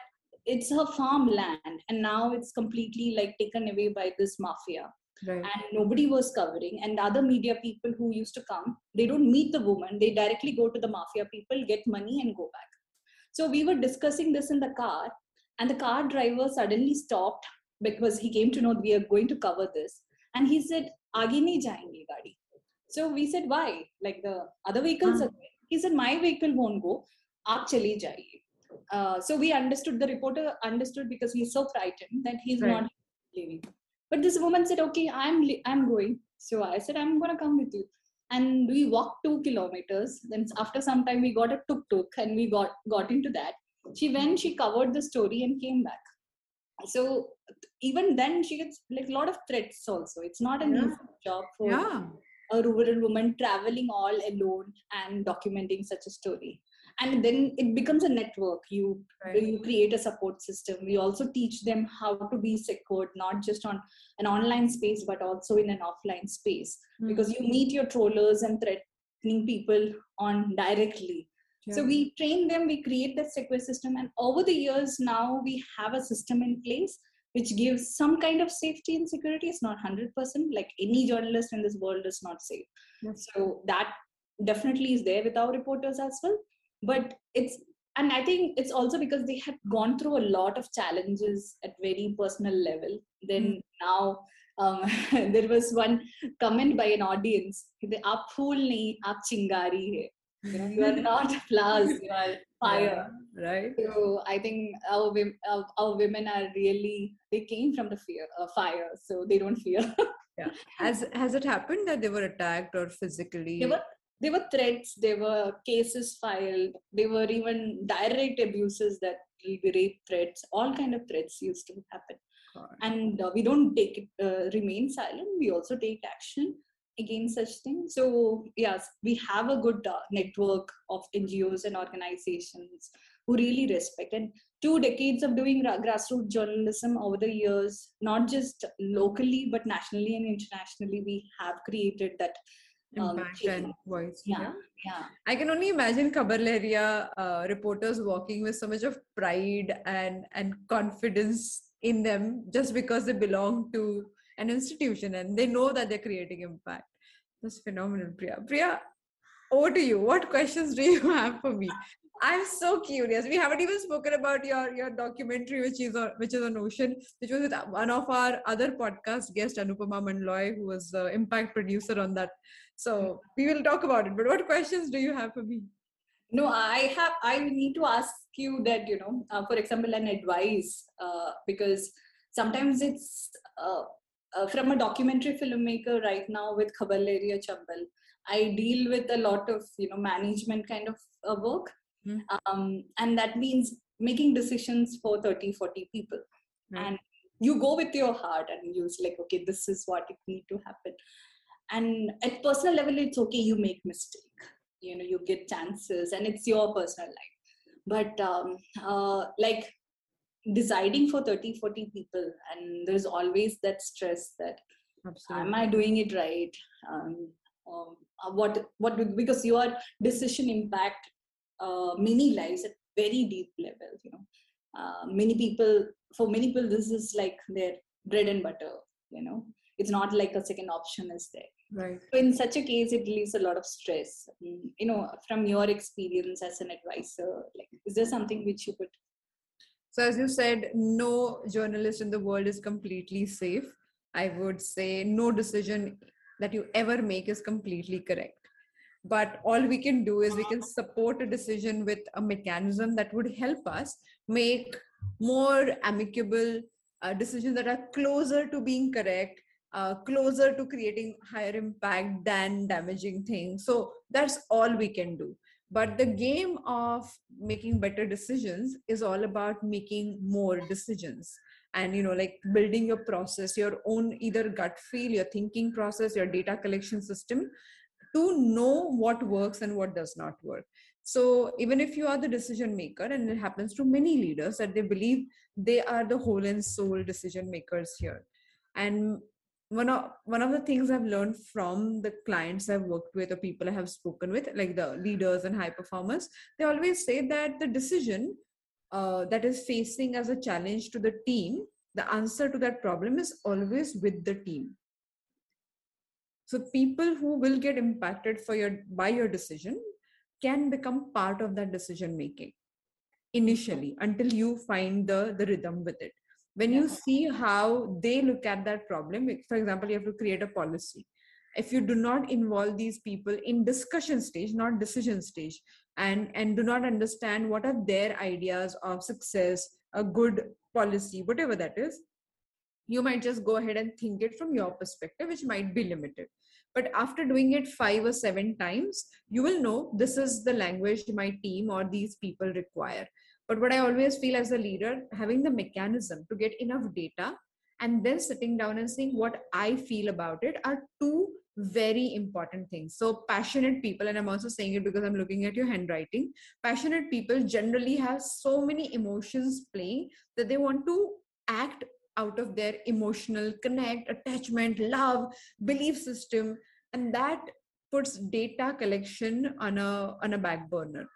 it's her farmland and now it's completely like taken away by this mafia right. and nobody was covering. And other media people who used to come they don't meet the woman. They directly go to the mafia people get money and go back. So we were discussing this in the car and the car driver suddenly stopped because he came to know we are going to cover this. And he said aage nahi jayenge gaadi. So we said why? Like the other vehicles uh-huh. are he said my vehicle won't go. Aap chali jaiye. Uh, so we understood the reporter understood because he's so frightened that he's right. not leaving but this woman said, okay, I'm, I'm going. So I said, I'm going to come with you. And we walked two kilometers. Then after some time, we got a tuk tuk and we got, got into that. She went, she covered the story and came back. so even then she gets like a lot of threats also it's not an Yeah. easy job for Yeah. a rural woman traveling all alone and documenting such a story and then it becomes a network. You Right. you create a support system. We also teach them how to be secure not just on an online space but also in an offline space. Hmm. because you meet your trollers and threatening people on directly. So we train them we create that secure system and over the years now we have a system in place which gives some kind of safety and security. It's not 100% like any journalist in this world is not safe. Yes. so that definitely is there with our reporters as well but it's and i think it's also because they had gone through a lot of challenges at very personal level. Then now um, there was one comment by an audience "The aap phool nahi aap chingari hai you know you are not flowers you are fire. Yeah, right. so i think our, wom- our, our women are really they came from the fear uh, fire so they don't fear. Yeah. Has has it happened that they were attacked or physically? there were there were threats there were cases filed there were even direct abuses that will be rape threats all kind of threats used to happen. And uh, we don't take it uh, remain silent we also take action against such things. So yes we have a good uh, network of ngos and organizations who really respect and two decades of doing ra- grassroots journalism over the years not just locally but nationally and internationally we have created that um, impact and voice. yeah yeah I can only imagine Khabar Lahariya uh, reporters walking with so much of pride and and confidence in them just because they belong to an institution and they know that they're creating impact. That's phenomenal, Priya. Priya, over to you. What questions do you have for me? I'm so curious. We haven't even spoken about your your documentary, which is on which is on Ocean, which was with one of our other podcast guests, Anupama Mandloy, who was the impact producer on that. So we will talk about it. But what questions do you have for me? no i have i need to ask you that you know uh, for example an advice uh, because sometimes it's uh, uh, from a documentary filmmaker right now with Lahariya chambal i deal with a lot of you know management kind of uh, work Hmm. um, and that means making decisions for 30 40 people Right. and you go with your heart and you're like okay this is what it need to happen and at personal level it's okay you make mistake. You know you get chances and it's your personal life. But um, uh, like deciding for 30 40 people and there's always that stress that am i doing it right? Um, um, uh, what what because your decision impact uh, many lives at very deep level you know. Uh, many people for many people this is like their bread and butter you know. It's not like a second option is there Right. so in such a case it leaves a lot of stress Mm, you know from your experience as an advisor like is there something which you could So, as you said, no journalist in the world is completely safe. I would say no decision that you ever make is completely correct. But all we can do is we can support a decision with a mechanism that would help us make more amicable uh, decisions that are closer to being correct, uh, closer to creating higher impact than damaging things. So, that's all we can do. But the game of making better decisions is all about making more decisions. And you know like building your process your own either gut feel your thinking process your data collection system to know what works and what does not work. So even if you are the decision maker and it happens to many leaders that they believe they are the whole and soul decision makers here. And one of one of the things I've learned from the clients I've worked with or people I have spoken with, like the leaders and high performers, they always say that the decision uh, that is facing as a challenge to the team, the answer to that problem is always with the team. So people who will get impacted for your by your decision can become part of that decision making initially until you find the the rhythm with it when you see how they look at that problem for example you have to create a policy. If you do not involve these people in discussion stage not decision stage and and do not understand what are their ideas of success a good policy whatever that is you might just go ahead and think it from your perspective which might be limited. But after doing it five or seven times you will know this is the language my team or these people require but what i always feel as a leader having the mechanism to get enough data and then sitting down and seeing what i feel about it are two very important things. So passionate people and i'm also saying it because i'm looking at your handwriting passionate people generally have so many emotions playing that they want to act out of their emotional connect attachment love belief system and that puts data collection on a on a back burner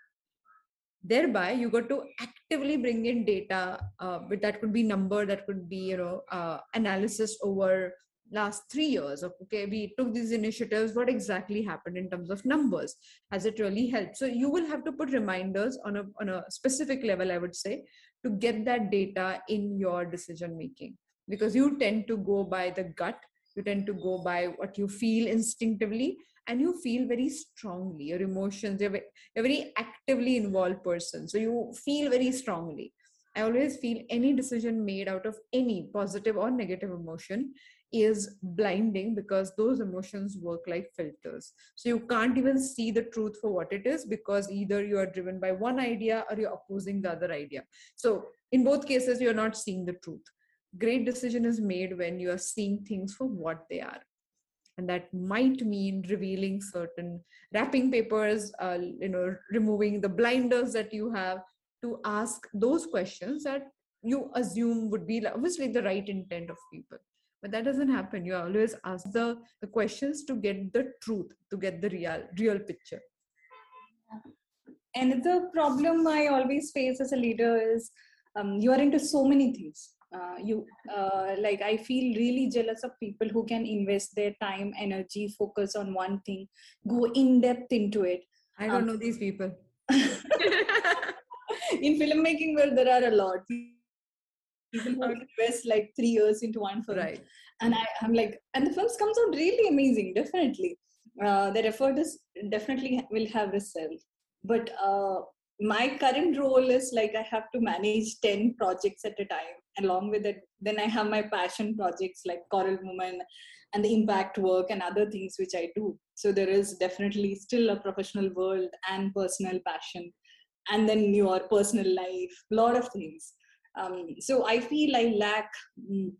thereby you got to actively bring in data uh, but that could be number that could be you know uh, analysis over last three years of okay we took these initiatives what exactly happened in terms of numbers? Has it really helped? So you will have to put reminders on a on a specific level i would say to get that data in your decision making. Because you tend to go by the gut you tend to go by what you feel instinctively and you feel very strongly your emotions you're, you're very actively involved person so you feel very strongly i always feel any decision made out of any positive or negative emotion is blinding because those emotions work like filters. So you can't even see the truth for what it is because either you are driven by one idea or you're opposing the other idea. So in both cases, you're not seeing the truth. Great decision is made when you are seeing things for what they are. And that might mean revealing certain wrapping papers, uh, you know, removing the blinders that you have to ask those questions that you assume would be obviously the right intent of people. But that doesn't happen. You always ask the, the questions to get the truth to get the real real picture. And the problem i always face as a leader is um, you are into so many things uh, you uh, like i feel really jealous of people who can invest their time energy focus on one thing go in depth into it i don't um, know these people in filmmaking well there are a lot people who invest like three years into one film. Right. And I, I'm like, and the films comes out really amazing, definitely. Uh, their effort is definitely will have result. But uh, my current role is like I have to manage 10 projects at a time. Along with it, then I have my passion projects like Coral Woman and the impact work and other things which I do. So there is definitely still a professional world and personal passion. And then your personal life, a lot of things um, so i feel i lack mm,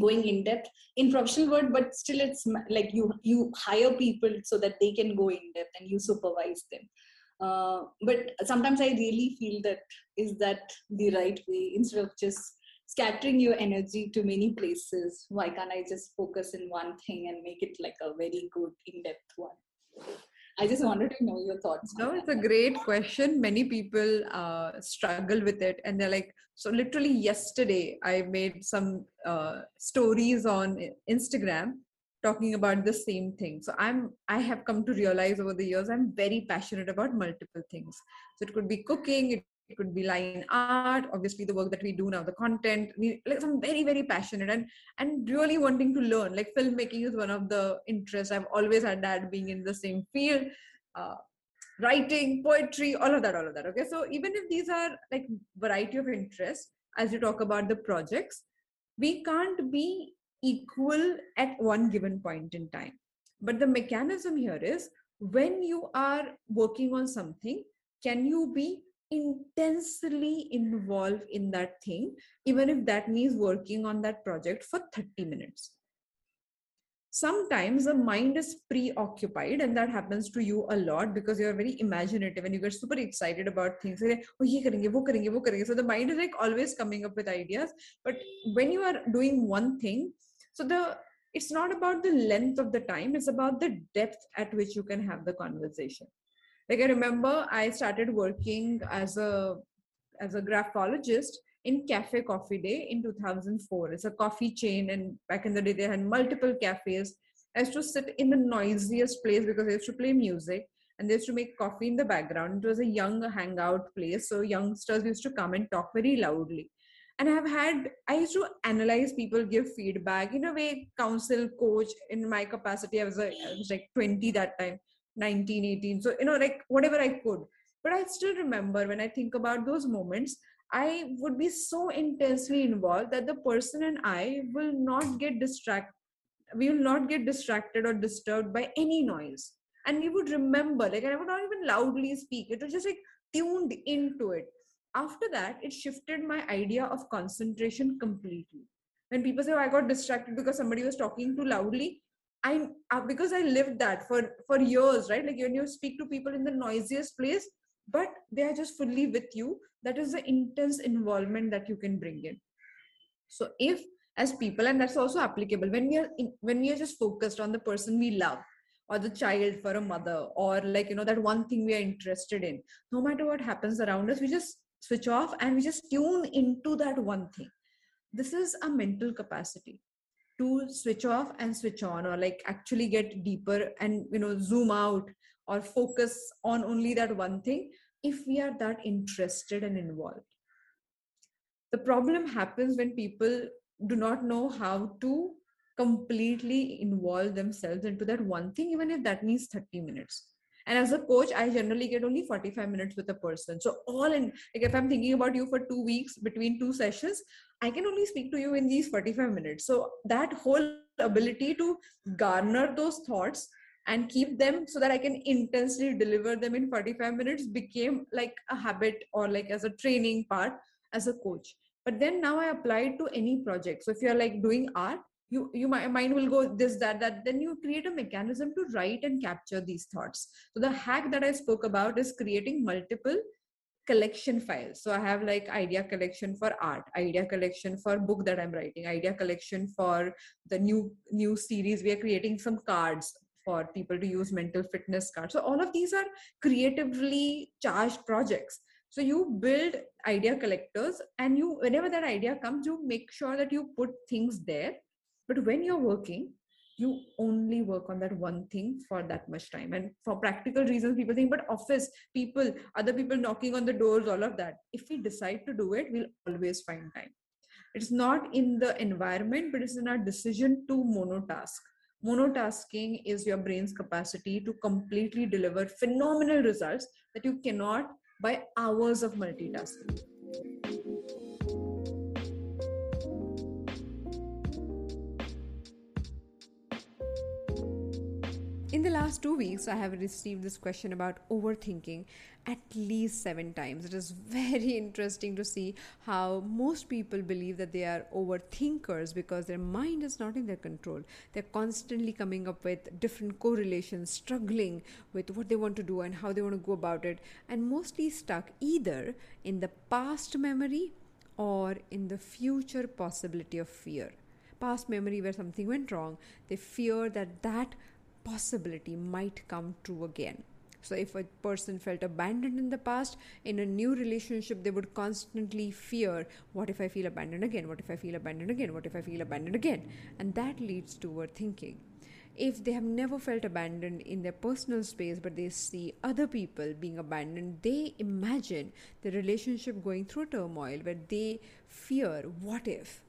going in depth in professional world but still it's like you you hire people so that they can go in depth and you supervise them uh, but sometimes i really feel that is that the right way instead of just scattering your energy to many places why can't i just focus in one thing and make it like a very good in-depth one I just wanted to know your thoughts. No, it's a great question. Many people uh, struggle with it, and they're like, so literally yesterday, I made some uh, stories on Instagram talking about the same thing. So I'm, I have come to realize over the years, I'm very passionate about multiple things. So it could be cooking, it it could be line art obviously the work that we do now the content we, like i'm very very passionate and and really wanting to learn. Like filmmaking is one of the interests i've always had that being in the same field uh, writing poetry all of that all of that okay? So even if these are like variety of interests as you talk about the projects we can't be equal at one given point in time. But the mechanism here is when you are working on something can you be intensely involved in that thing, even if that means working on that project for 30 minutes. Sometimes the mind is preoccupied, and that happens to you a lot because you're very imaginative and you get super excited about things. Like, oh. So the mind is like always coming up with ideas. But when you are doing one thing, so the it's not about the length of the time, it's about the depth at which you can have the conversation like i remember i started working as a as a graphologist in cafe coffee day in 2004 it's a coffee chain and back in the day they had multiple cafes. I used to sit in the noisiest place because i used to play music and they used to make coffee in the background. It was a young hangout place so youngsters used to come and talk very loudly. And i've had i used to analyze people give feedback. In a way counsel coach in my capacity i was, a, I was like 20 that time 19 18 so you know like whatever i could. But i still remember when i think about those moments i would be so intensely involved that the person and i will not get distracted we will not get distracted or disturbed by any noise. And we would remember like i would not even loudly speak. It was just like tuned into it. After that it shifted my idea of concentration completely. When people say oh, i got distracted because somebody was talking too loudly i uh, because i lived that for for years right? Like when you speak to people in the noisiest place but they are just fully with you that is the intense involvement that you can bring in. So if as people and that's also applicable when we are in, when we are just focused on the person we love or the child for a mother or like you know that one thing we are interested in no matter what happens around us we just switch off and we just tune into that one thing. This is a mental capacity to switch off and switch on or like actually get deeper and you know zoom out or focus on only that one thing if we are that interested and involved. The problem happens when people do not know how to completely involve themselves into that one thing even if that means 30 minutes and as a coach i generally get only 45 minutes with a person. So all in like if i'm thinking about you for two weeks between two sessions i can only speak to you in these 45 minutes. So that whole ability to garner those thoughts and keep them so that i can intensely deliver them in 45 minutes became like a habit or like as a training part as a coach. But then now i apply it to any project. So if you're like doing art you you mind will go this that that. Then you create a mechanism to write and capture these thoughts. So the hack that i spoke about is creating multiple collection files. So i have like idea collection for art idea collection for book that i'm writing idea collection for the new new series. We are creating some cards for people to use mental fitness cards. So all of these are creatively charged projects. So you build idea collectors and you whenever that idea comes you make sure that you put things there but when you're working, you only work on that one thing for that much time. And for practical reasons, people think, but office, people, other people knocking on the doors, all of that. If we decide to do it, we'll always find time. It's not in the environment, but it's in our decision to monotask. Monotasking is your brain's capacity to completely deliver phenomenal results that you cannot by hours of multitasking. In the last two weeks, I have received this question about overthinking at least seven times. It is very interesting to see how most people believe that they are overthinkers because their mind is not in their control. They're constantly coming up with different correlations, struggling with what they want to do and how they want to go about it, and mostly stuck either in the past memory or in the future possibility of fear past memory where something went wrong they fear that that possibility might come true again. So, if a person felt abandoned in the past, in a new relationship, they would constantly fear what if I feel abandoned again? What if I feel abandoned again? What if I feel abandoned again? And that leads to overthinking. If they have never felt abandoned in their personal space, but they see other people being abandoned, they imagine the relationship going through turmoil where they fear what if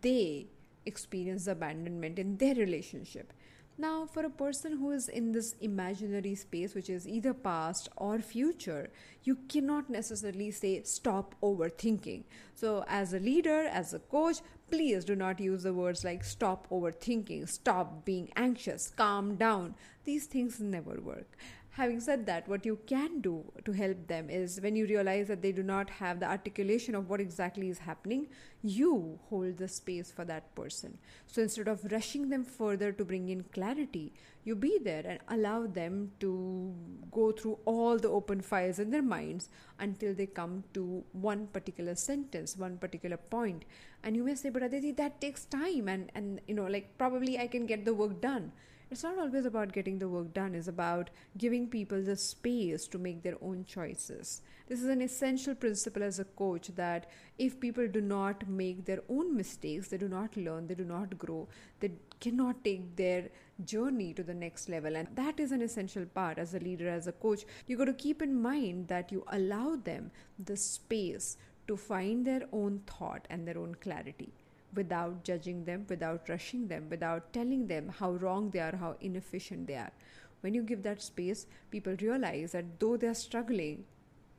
they experience abandonment in their relationship now, for a person who is in this imaginary space, which is either past or future, you cannot necessarily say stop overthinking. So, as a leader, as a coach, please do not use the words like stop overthinking, stop being anxious, calm down. These things never work having said that what you can do to help them is when you realize that they do not have the articulation of what exactly is happening you hold the space for that person so instead of rushing them further to bring in clarity you be there and allow them to go through all the open files in their minds until they come to one particular sentence one particular point. and you may say but aditi that takes time and and you know like probably i can get the work done it's not always about getting the work done, it's about giving people the space to make their own choices. This is an essential principle as a coach that if people do not make their own mistakes, they do not learn, they do not grow, they cannot take their journey to the next level. And that is an essential part as a leader, as a coach. You got to keep in mind that you allow them the space to find their own thought and their own clarity without judging them, without rushing them, without telling them how wrong they are, how inefficient they are. When you give that space, people realize that though they are struggling,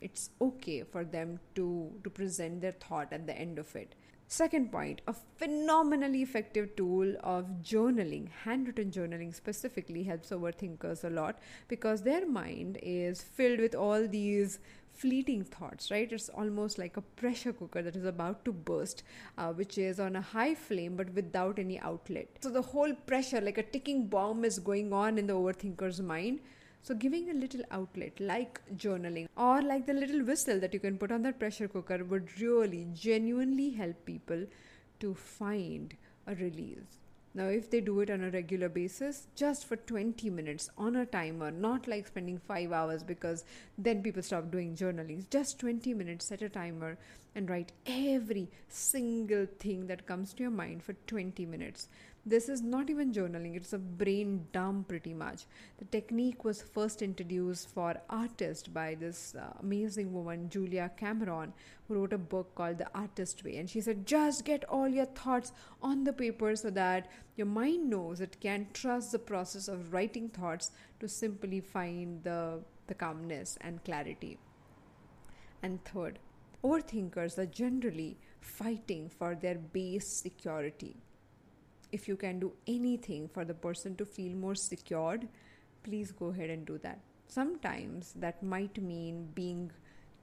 it's okay for them to, to present their thought at the end of it. Second point, a phenomenally effective tool of journaling, handwritten journaling specifically helps overthinkers a lot because their mind is filled with all these fleeting thoughts, right? It's almost like a pressure cooker that is about to burst, uh, which is on a high flame but without any outlet. So the whole pressure, like a ticking bomb, is going on in the overthinker's mind. So, giving a little outlet like journaling or like the little whistle that you can put on that pressure cooker would really genuinely help people to find a release. Now, if they do it on a regular basis, just for 20 minutes on a timer, not like spending five hours because then people stop doing journaling, just 20 minutes, set a timer and write every single thing that comes to your mind for 20 minutes. This is not even journaling, it's a brain dump pretty much. The technique was first introduced for artists by this uh, amazing woman, Julia Cameron, who wrote a book called The Artist Way. And she said, just get all your thoughts on the paper so that your mind knows it can trust the process of writing thoughts to simply find the, the calmness and clarity. And third, overthinkers are generally fighting for their base security if you can do anything for the person to feel more secured, please go ahead and do that. Sometimes that might mean being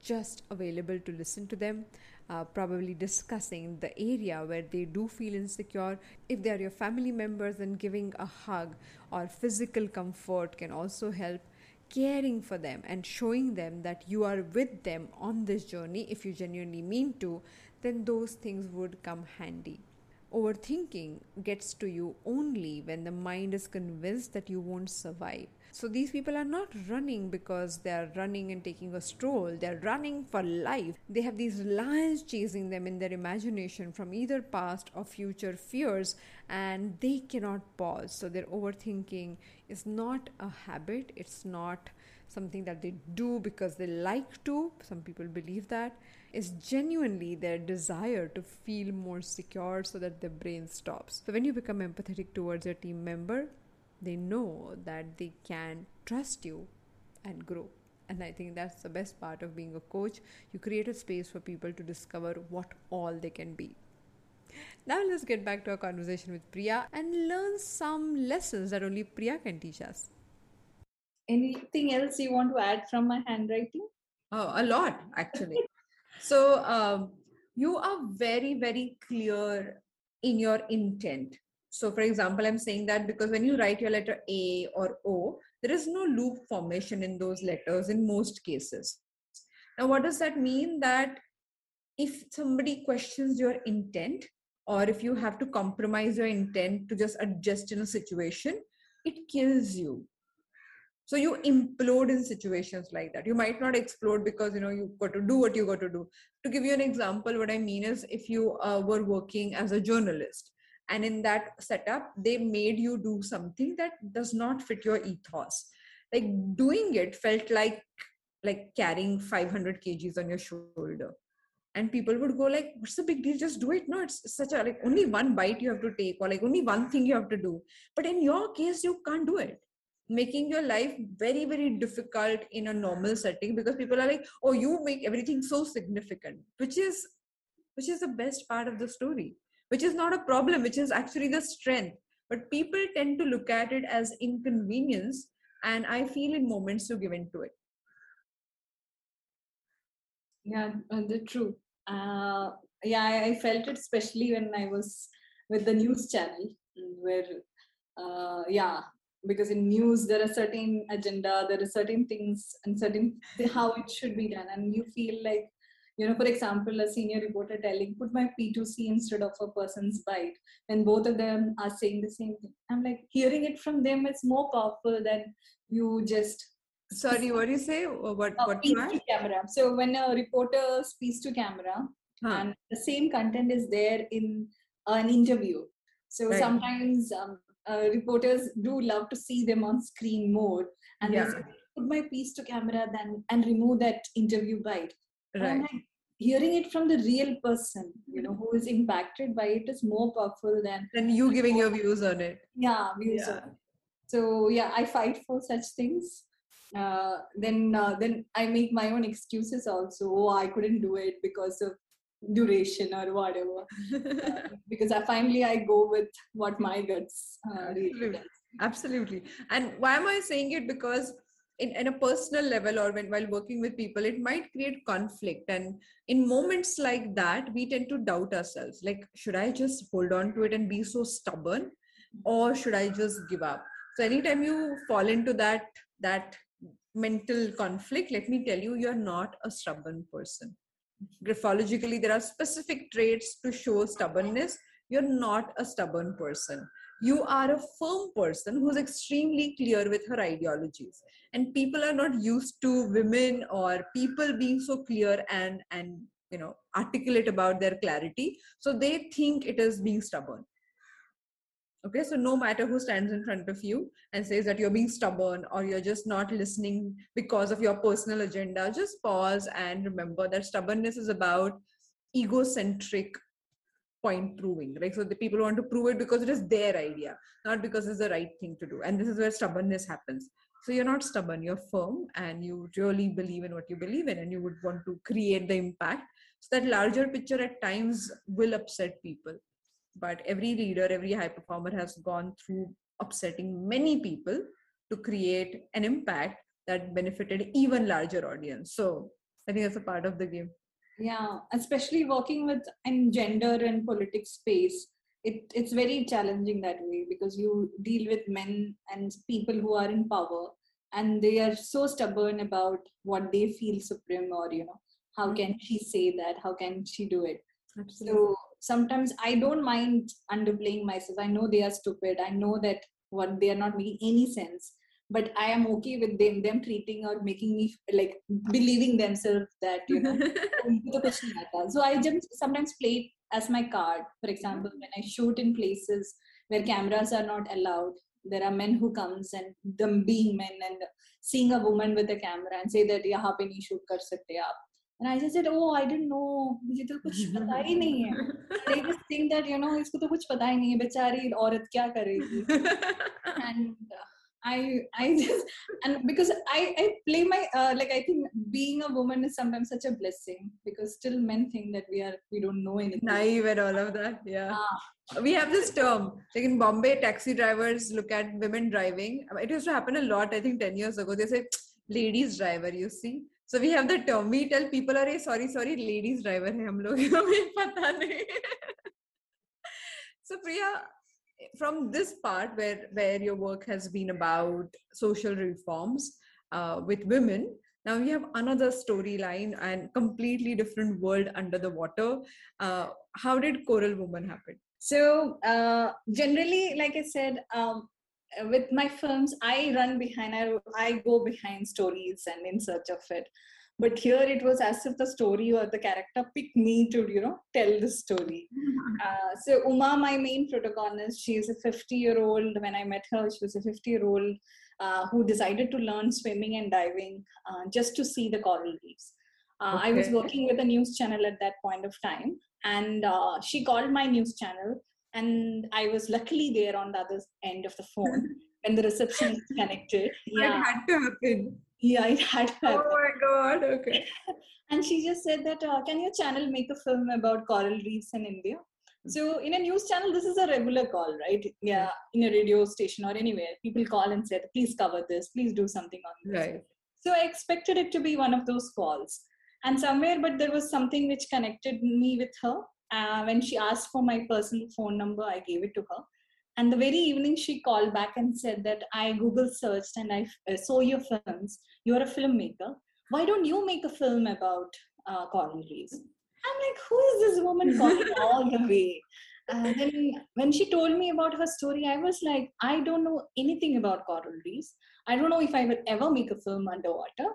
just available to listen to them, uh, probably discussing the area where they do feel insecure. If they are your family members, then giving a hug or physical comfort can also help. Caring for them and showing them that you are with them on this journey, if you genuinely mean to, then those things would come handy. Overthinking gets to you only when the mind is convinced that you won't survive. So these people are not running because they are running and taking a stroll. They are running for life. They have these lions chasing them in their imagination from either past or future fears and they cannot pause. So their overthinking is not a habit. It's not something that they do because they like to. Some people believe that is genuinely their desire to feel more secure so that their brain stops. So when you become empathetic towards your team member, they know that they can trust you and grow. And I think that's the best part of being a coach. You create a space for people to discover what all they can be. Now let's get back to our conversation with Priya and learn some lessons that only Priya can teach us. Anything else you want to add from my handwriting? Oh, a lot actually. So um, you are very, very clear in your intent. So, for example, I'm saying that because when you write your letter A or O, there is no loop formation in those letters in most cases. Now, what does that mean? That if somebody questions your intent, or if you have to compromise your intent to just adjust in a situation, it kills you so you implode in situations like that. You might not explode because you know you've got to do what you got to do. To give you an example what i mean is if you uh, were working as a journalist and in that setup they made you do something that does not fit your ethos. Like doing it felt like like carrying 500 kgs on your shoulder. And people would go like what's the big deal? Just do it. No it's such a like only one bite you have to take or like only one thing you have to do. But in your case you can't do it making your life very very difficult in a normal setting because people are like oh you make everything so significant which is which is the best part of the story which is not a problem which is actually the strength. But people tend to look at it as inconvenience and i feel in moments to give into it. Yeah the true uh, yeah I, I, felt it especially when i was with the news channel where uh, yeah because in news there are certain agenda there are certain things and certain how it should be done. And you feel like you know for example a senior reporter telling put my PTC instead of a person's bite when both of them are saying the same thing. I'm like hearing it from them is more powerful than you just sorry what do you say? What uh, what to camera. So when a reporter speaks to camera huh. and the same content is there in an interview. So right. sometimes um, uh, reporters do love to see them on screen more. And yeah. they say, put my piece to camera then and remove that interview bite. Right. like, hearing it from the real person you know who is impacted by it is more powerful than than you giving your views on it. Yeah views yeah. on it. so yeah i fight for such things. Uh, then uh, then i make my own excuses also. Oh i couldn't do it because of duration or whatever. Uh, because I finally I go with what my guts uh, really absolutely. And why am I saying it? Because in, in a personal level or when while working with people it might create conflict. And in moments like that we tend to doubt ourselves. Like should i just hold on to it and be so stubborn? Or should i just give up? So anytime you fall into that that mental conflict let me tell you you're not a stubborn person graphologically there are specific traits to show stubbornness. You're not a stubborn person. You are a firm person who's extremely clear with her ideologies. And people are not used to women or people being so clear and and you know articulate about their clarity. So they think it is being stubborn okay so no matter who stands in front of you and says that you're being stubborn or you're just not listening because of your personal agenda just pause and remember that stubbornness is about egocentric point proving right? So the people want to prove it because it is their idea not because it's the right thing to do. And this is where stubbornness happens. So you're not stubborn you're firm and you really believe in what you believe in and you would want to create the impact. So that larger picture at times will upset people but every leader every high performer has gone through upsetting many people to create an impact that benefited even larger audience so i think that's a part of the game yeah especially working with in gender and politics space it, it's very challenging that way because you deal with men and people who are in power and they are so stubborn about what they feel supreme or you know how mm-hmm. can she say that how can she do it Absolutely. so sometimes I don't mind underplaying myself. I know they are stupid. I know that what they are not making any sense. But I am okay with them them treating or making me like believing themselves that you know. Oh, so I just sometimes play it as my card. For example, when I shoot in places where cameras are not allowed, there are men who comes and them being men and seeing a woman with a camera and say that yeah, pe nahi shoot kar sakte aap And I just said, oh, I didn't know. मुझे तो कुछ पता ही नहीं है. They just think that you know इसको तो कुछ पता ही नहीं है बेचारी औरत क्या करेगी. And uh, I I just and because I I play my uh, like I think being a woman is sometimes such a blessing because still men think that we are we don't know anything naive and all of that yeah ah. we have this term like in Bombay taxi drivers look at women driving it used to happen a lot I think ten years ago they say ladies driver you see so we have the term we tell people are sorry sorry ladies driver hai hum log हमें पता नहीं so Priya from this part where where your work has been about social reforms uh, with women now we have another storyline and completely different world under the water uh, how did coral woman happen so uh, generally like i said um, with my films i run behind I, I go behind stories and in search of it. But here it was as if the story or the character picked me to you know tell the story. Uh, so uma my main protagonist she is a 50 year old when i met her she was a 50 year old uh, who decided to learn swimming and diving uh, just to see the coral reefs. Uh, okay. i was working with a news channel at that point of time. And uh, she called my news channel and i was luckily there on the other end of the phone when the reception connected. Yeah it had to happen yeah it had happened. oh my god okay. And she just said that uh, can your channel make a film about coral reefs in india? So in a news channel this is a regular call right? Yeah in a radio station or anywhere people call and said please cover this. Please do something on this. Right. So i expected it to be one of those calls. And somewhere but there was something which connected me with her uh, when she asked for my personal phone number i gave it to her and the very evening, she called back and said that I Google searched and I uh, saw your films. You're a filmmaker. Why don't you make a film about uh, coral reefs? I'm like, who is this woman calling all the way? And then when she told me about her story, I was like, I don't know anything about coral reefs. I don't know if I would ever make a film underwater.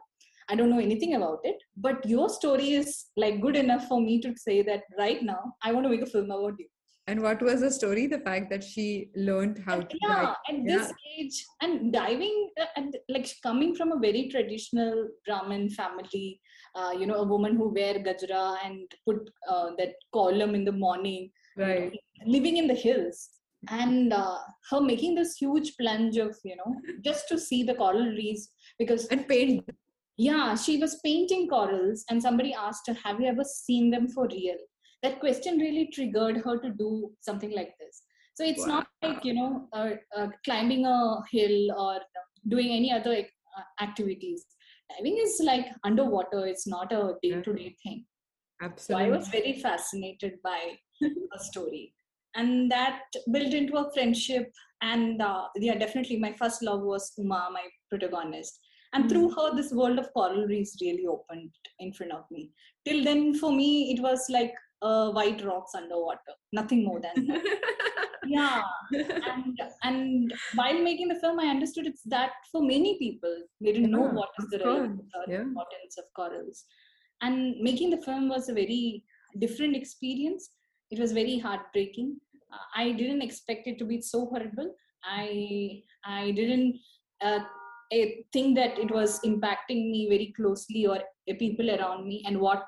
I don't know anything about it. But your story is like good enough for me to say that right now I want to make a film about you. And what was the story? The fact that she learned how to yeah, dive. at yeah. this age and diving uh, and like coming from a very traditional Brahmin family, uh, you know, a woman who wear gajra and put uh, that kolam in the morning, right? living in the hills, and uh, her making this huge plunge of you know just to see the coral reefs because and paint. Yeah, she was painting corals, and somebody asked her, "Have you ever seen them for real?" that question really triggered her to do something like this. So it's wow. not like you know uh, uh, climbing a hill or doing any other uh, activities. Diving is like underwater. It's not a day-to-day thing. Absolutely so i was very fascinated by a story. And that built into a friendship. And uh, yeah definitely my first love was uma my protagonist and through her this world of coral reefs really opened in front of me. Till then for me it was like uh, white rocks underwater. Nothing more than that. Yeah. And and while making the film i understood it's that for many people they didn't yeah, know what is the relevance yeah. importance of corals. And making the film was a very different experience. It was very heartbreaking. Uh, i didn't expect it to be so horrible. I i didn't uh, think that it was impacting me very closely or people around me and what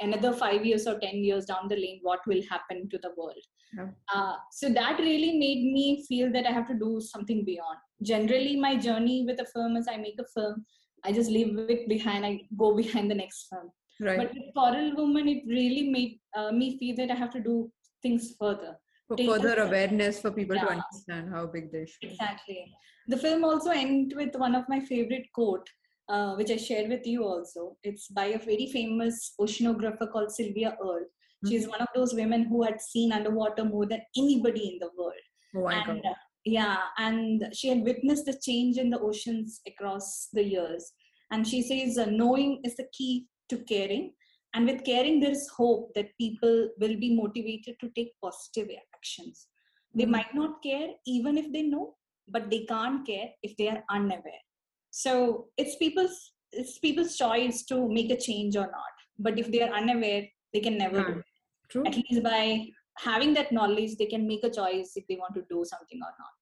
another five years or 10 years down the lane, what will happen to the world. Yeah. Uh, so that really made me feel that I have to do something beyond. Generally, my journey with a firm is I make a film, I just leave it behind, I go behind the next film. Right. But with Coral Woman, it really made uh, me feel that I have to do things further. For further awareness for people yeah. to understand how big they should. Exactly. The film also ends with one of my favorite quote uh, which I shared with you also. It's by a very famous oceanographer called Sylvia Earle. Mm-hmm. She's one of those women who had seen underwater more than anybody in the world. Oh, and, uh, yeah, and she had witnessed the change in the oceans across the years. And she says, uh, knowing is the key to caring. And with caring, there is hope that people will be motivated to take positive actions. They mm-hmm. might not care even if they know, but they can't care if they are unaware so it's people's it's people's choice to make a change or not but if they are unaware they can never do it True. at least by having that knowledge they can make a choice if they want to do something or not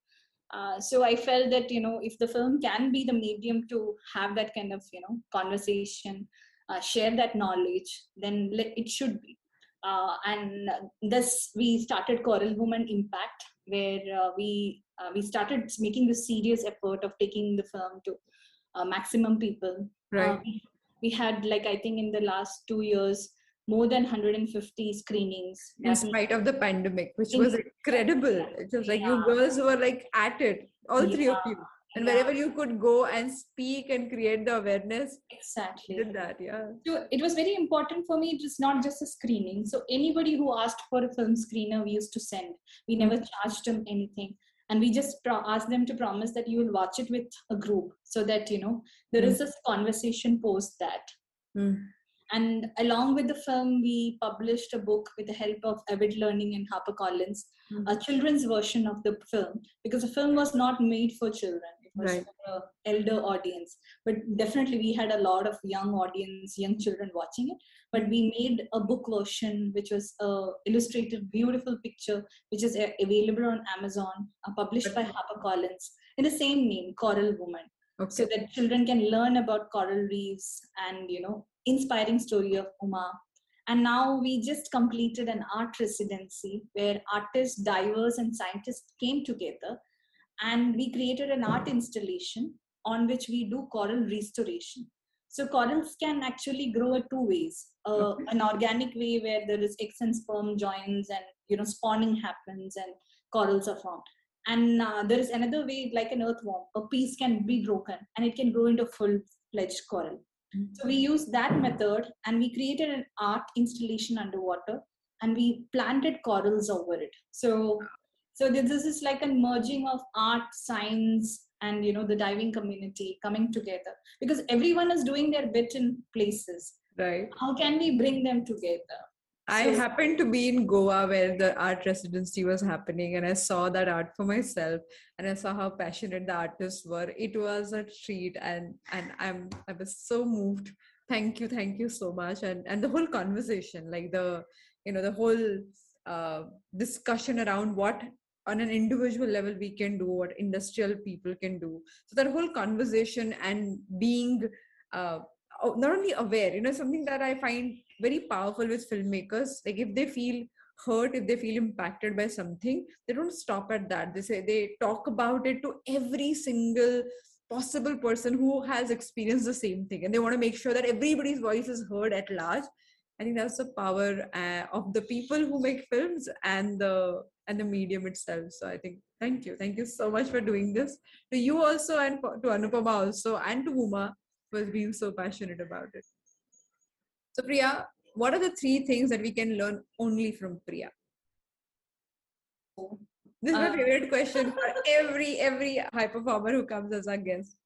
uh, so i felt that you know if the film can be the medium to have that kind of you know conversation uh, share that knowledge then it should be uh, and thus we started coral woman impact where uh, we uh, we started making the serious effort of taking the film to uh, maximum people. Right. Uh, we, we, had like I think in the last two years more than 150 screenings. In spite of the pandemic, which was incredible. It was like yeah. you girls were like at it, all yeah. three of you. And yeah. wherever you could go and speak and create the awareness, exactly did that, yeah. So it was very important for me. It was not just a screening. So anybody who asked for a film screener, we used to send. We never mm-hmm. charged them anything and we just pro- ask them to promise that you will watch it with a group so that you know there mm. is this conversation post that mm. and along with the film we published a book with the help of avid learning and harpercollins mm. a children's version of the film because the film was not made for children was right. for elder audience. But definitely we had a lot of young audience young children watching it. But we made a book version which was a illustrated beautiful picture which is available on amazon uh, published by harpercollins in the same name coral woman. Okay. so that children can learn about coral reefs and you know inspiring story of uma. And now we just completed an art residency where artists divers and scientists came together and we created an art installation on which we do coral restoration. So corals can actually grow in two ways. Uh, okay. an organic way where there is eggs and sperm joins and you know spawning happens and corals are formed. And uh, there is another way like an earthworm a piece can be broken and it can grow into full fledged coral. Mm-hmm. so we used that method and we created an art installation underwater and we planted corals over it. So so this is like a merging of art science and you know the diving community coming together. Because everyone is doing their bit in places. Right. How can we bring them together? I so, happened to be in Goa where the art residency was happening, and I saw that art for myself, and I saw how passionate the artists were. It was a treat, and and I'm I was so moved. Thank you, thank you so much, and and the whole conversation, like the you know the whole uh, discussion around what on an individual level we can do what industrial people can do. So that whole conversation and being uh, not only aware you know something that i find very powerful with filmmakers like if they feel hurt if they feel impacted by something they don't stop at that. They say they talk about it to every single possible person who has experienced the same thing and they want to make sure that everybody's voice is heard at large I think that's the power uh, of the people who make films and the and the medium itself. So I think thank you, thank you so much for doing this to you also and to Anupama also and to Uma for being so passionate about it. So Priya, what are the three things that we can learn only from Priya? This is my uh, favorite question for every every high performer who comes as our guest.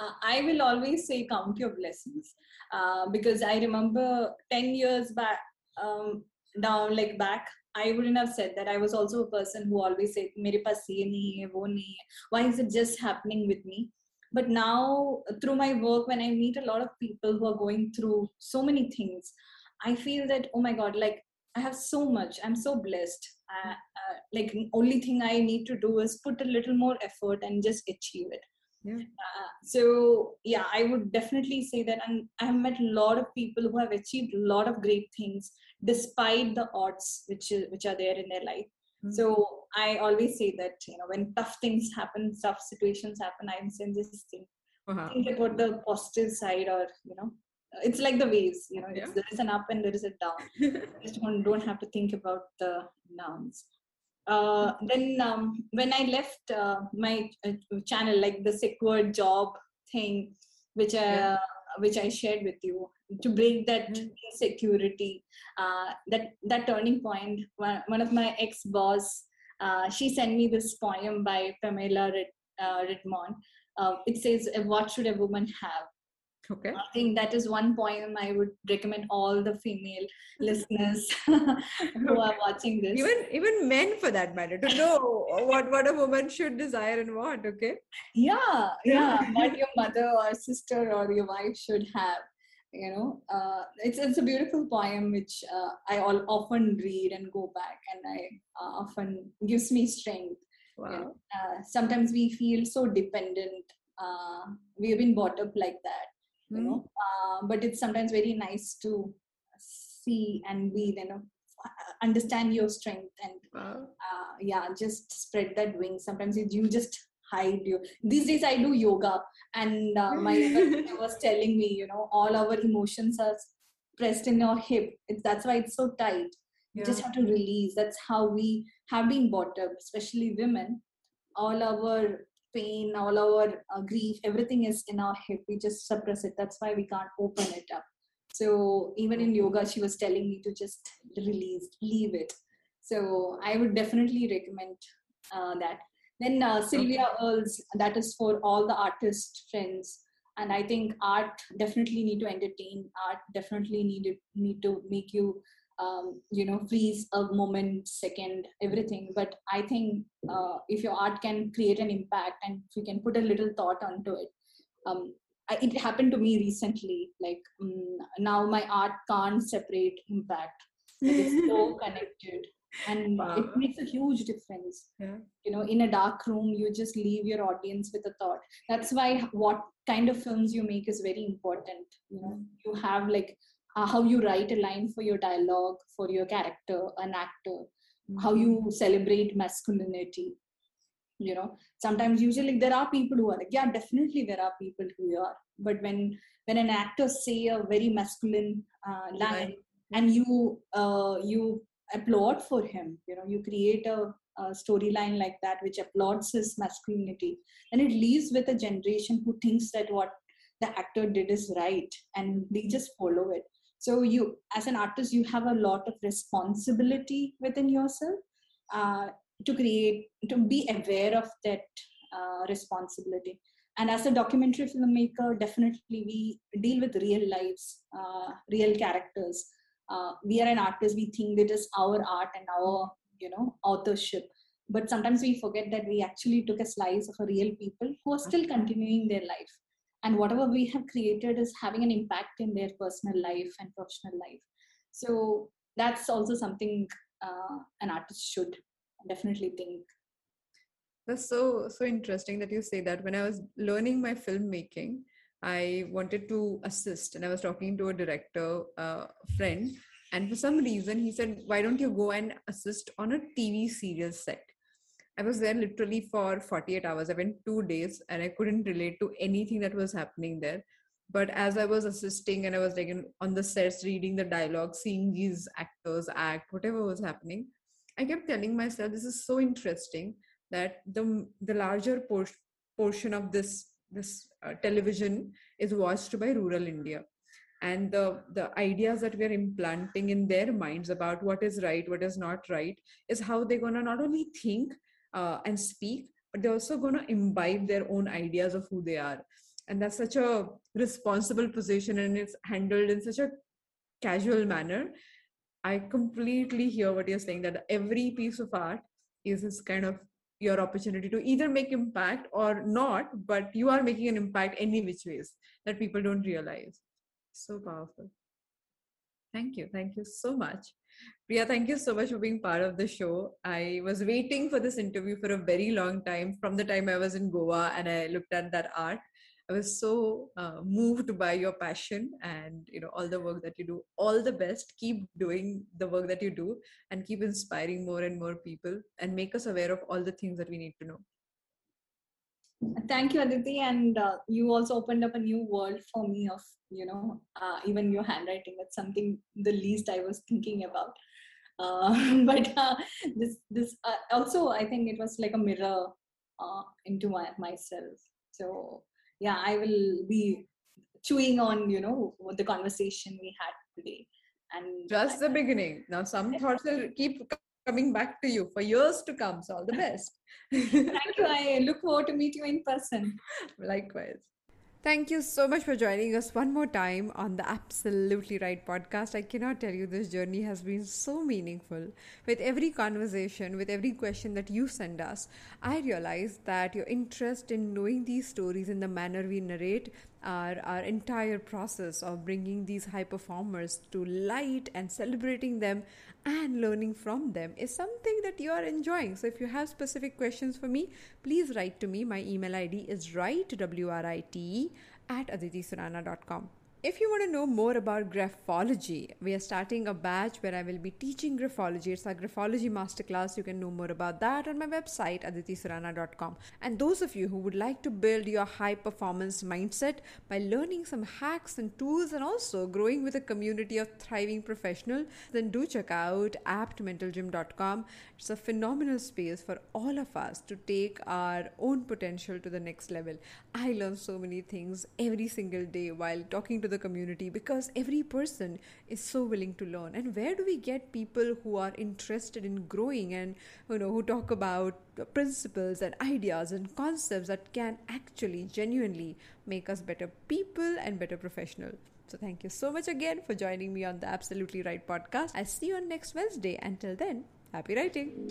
Uh, I will always say count your blessings uh, because I remember 10 years back, um, down like back, I wouldn't have said that. I was also a person who always said, "Mere paas ye nahi hai, wo nahi hai. Why is it just happening with me?" But now, through my work, when I meet a lot of people who are going through so many things, I feel that oh my god, like I have so much. I'm so blessed. Uh, uh, like only thing I need to do is put a little more effort and just achieve it yeah. Uh, so yeah i would definitely say that and i have met a lot of people who have achieved a lot of great things despite the odds which which are there in their life mm-hmm. so i always say that you know when tough things happen tough situations happen i'm saying this thing uh-huh. think about the positive side or you know it's like the waves you know yeah. there is an up and there is a down just don't, don't have to think about the downs uh, then um, when I left uh, my uh, channel, like the secured job thing, which I yeah. which I shared with you, to break that mm-hmm. insecurity, uh, that that turning point. One, one of my ex boss, uh, she sent me this poem by Pamela Rit, Redmond. it says, "What should a woman have?" Okay. I think that is one poem I would recommend all the female listeners who are watching this. Even even men for that matter to know what, what a woman should desire and want, okay? Yeah, yeah. what your mother or sister or your wife should have. You know, uh, it's it's a beautiful poem which uh, I all, often read and go back, and I uh, often gives me strength. Wow. You know? Uh, sometimes we feel so dependent. Uh, we have been brought up like that you know? Uh, but it's sometimes very nice to see and be you know understand your strength and wow. uh, yeah just spread that wing. Sometimes you just hide you these days i do yoga and uh, my was telling me you know all our emotions are pressed in your hip. It's, that's why it's so tight. You just have to release. That's how we have been brought up especially women. All our pain, all our uh, grief, everything is in our hip. We just suppress it. That's why we can't open it up. So even in yoga, she was telling me to just release, leave it. So I would definitely recommend uh, that. Then uh, Sylvia okay. Earles, that is for all the artist friends. And I think art definitely need to entertain. Art definitely need need to make you um, you know freeze a moment second everything. But i think uh, if your art can create an impact and if you can put a little thought onto it um, it happened to me recently like um, now my art can't separate impact. It's so connected and wow. it makes a huge difference. Yeah. you know in a dark room you just leave your audience with a thought. That's why what kind of films you make is very important. You know you have like uh, how you write a line for your dialogue for your character an actor mm-hmm. how you celebrate masculinity you know sometimes usually there are people who are like yeah definitely there are people who are but when when an actor say a very masculine uh, line right. and you uh, you applaud for him you know you create a, a storyline like that which applauds his masculinity and it leaves with a generation who thinks that what the actor did is right and they just follow it so you as an artist you have a lot of responsibility within yourself uh, to create to be aware of that uh, responsibility. And as a documentary filmmaker definitely we deal with real lives uh, real characters. Uh, we are an artist we think it is our art and our you know authorship. But sometimes we forget that we actually took a slice of a real people who are still continuing their life and whatever we have created is having an impact in their personal life and professional life. So that's also something uh, an artist should definitely think. That's so so interesting that you say that. When i was learning my filmmaking i wanted to assist and i was talking to a director uh, friend and for some reason he said why don't you go and assist on a tv serial set I was there literally for 48 hours. I went two days and I couldn't relate to anything that was happening there. but as i was assisting and i was like on the sets reading the dialogue seeing these actors act whatever was happening i kept telling myself this is so interesting that the the larger por- portion of this this uh, television is watched by rural india and the the ideas that we are implanting in their minds about what is right what is not right is how they're going to not only think uh, and speak but they're also going to imbibe their own ideas of who they are. And that's such a responsible position and it's handled in such a casual manner. I completely hear what you're saying that every piece of art is this kind of your opportunity to either make impact or not but you are making an impact any which ways that people don't realize. So powerful. Thank you. Thank you so much priya thank you so much for being part of the show. I was waiting for this interview for a very long time from the time i was in goa and i looked at that art. I was so uh, moved by your passion and you know all the work that you do. All the best. Keep doing the work that you do and keep inspiring more and more people and make us aware of all the things that we need to know thank you aditi and uh, you also opened up a new world for me of you know uh, even your handwriting. That's something the least i was thinking about. Uh, but uh, this this uh, also i think it was like a mirror uh, into my, myself. So yeah i will be chewing on you know the conversation we had today. And just the beginning. Now some thoughts will keep coming back to you for years to come. So all the best. Thank you. I look forward to meet you in person. Likewise. Thank you so much for joining us one more time on the Absolutely Write podcast. I cannot tell you this journey has been so meaningful. With every conversation, with every question that you send us, I realize that your interest in knowing these stories in the manner we narrate our, our entire process of bringing these high performers to light and celebrating them and learning from them is something that you are enjoying. So, if you have specific questions for me, please write to me. My email ID is write, W R I T E, at aditisurana.com. If you want to know more about graphology, we are starting a batch where I will be teaching graphology. It's a graphology masterclass. You can know more about that on my website, aditisurana.com. And those of you who would like to build your high performance mindset by learning some hacks and tools and also growing with a community of thriving professionals, then do check out aptmentalgym.com. It's a phenomenal space for all of us to take our own potential to the next level. I learn so many things every single day while talking the community because every person is so willing to learn. And where do we get people who are interested in growing and you know who talk about principles and ideas and concepts that can actually genuinely make us better people and better professionals so thank you so much again for joining me on the absolutely write podcast. I'll see you on next wednesday. Until then happy writing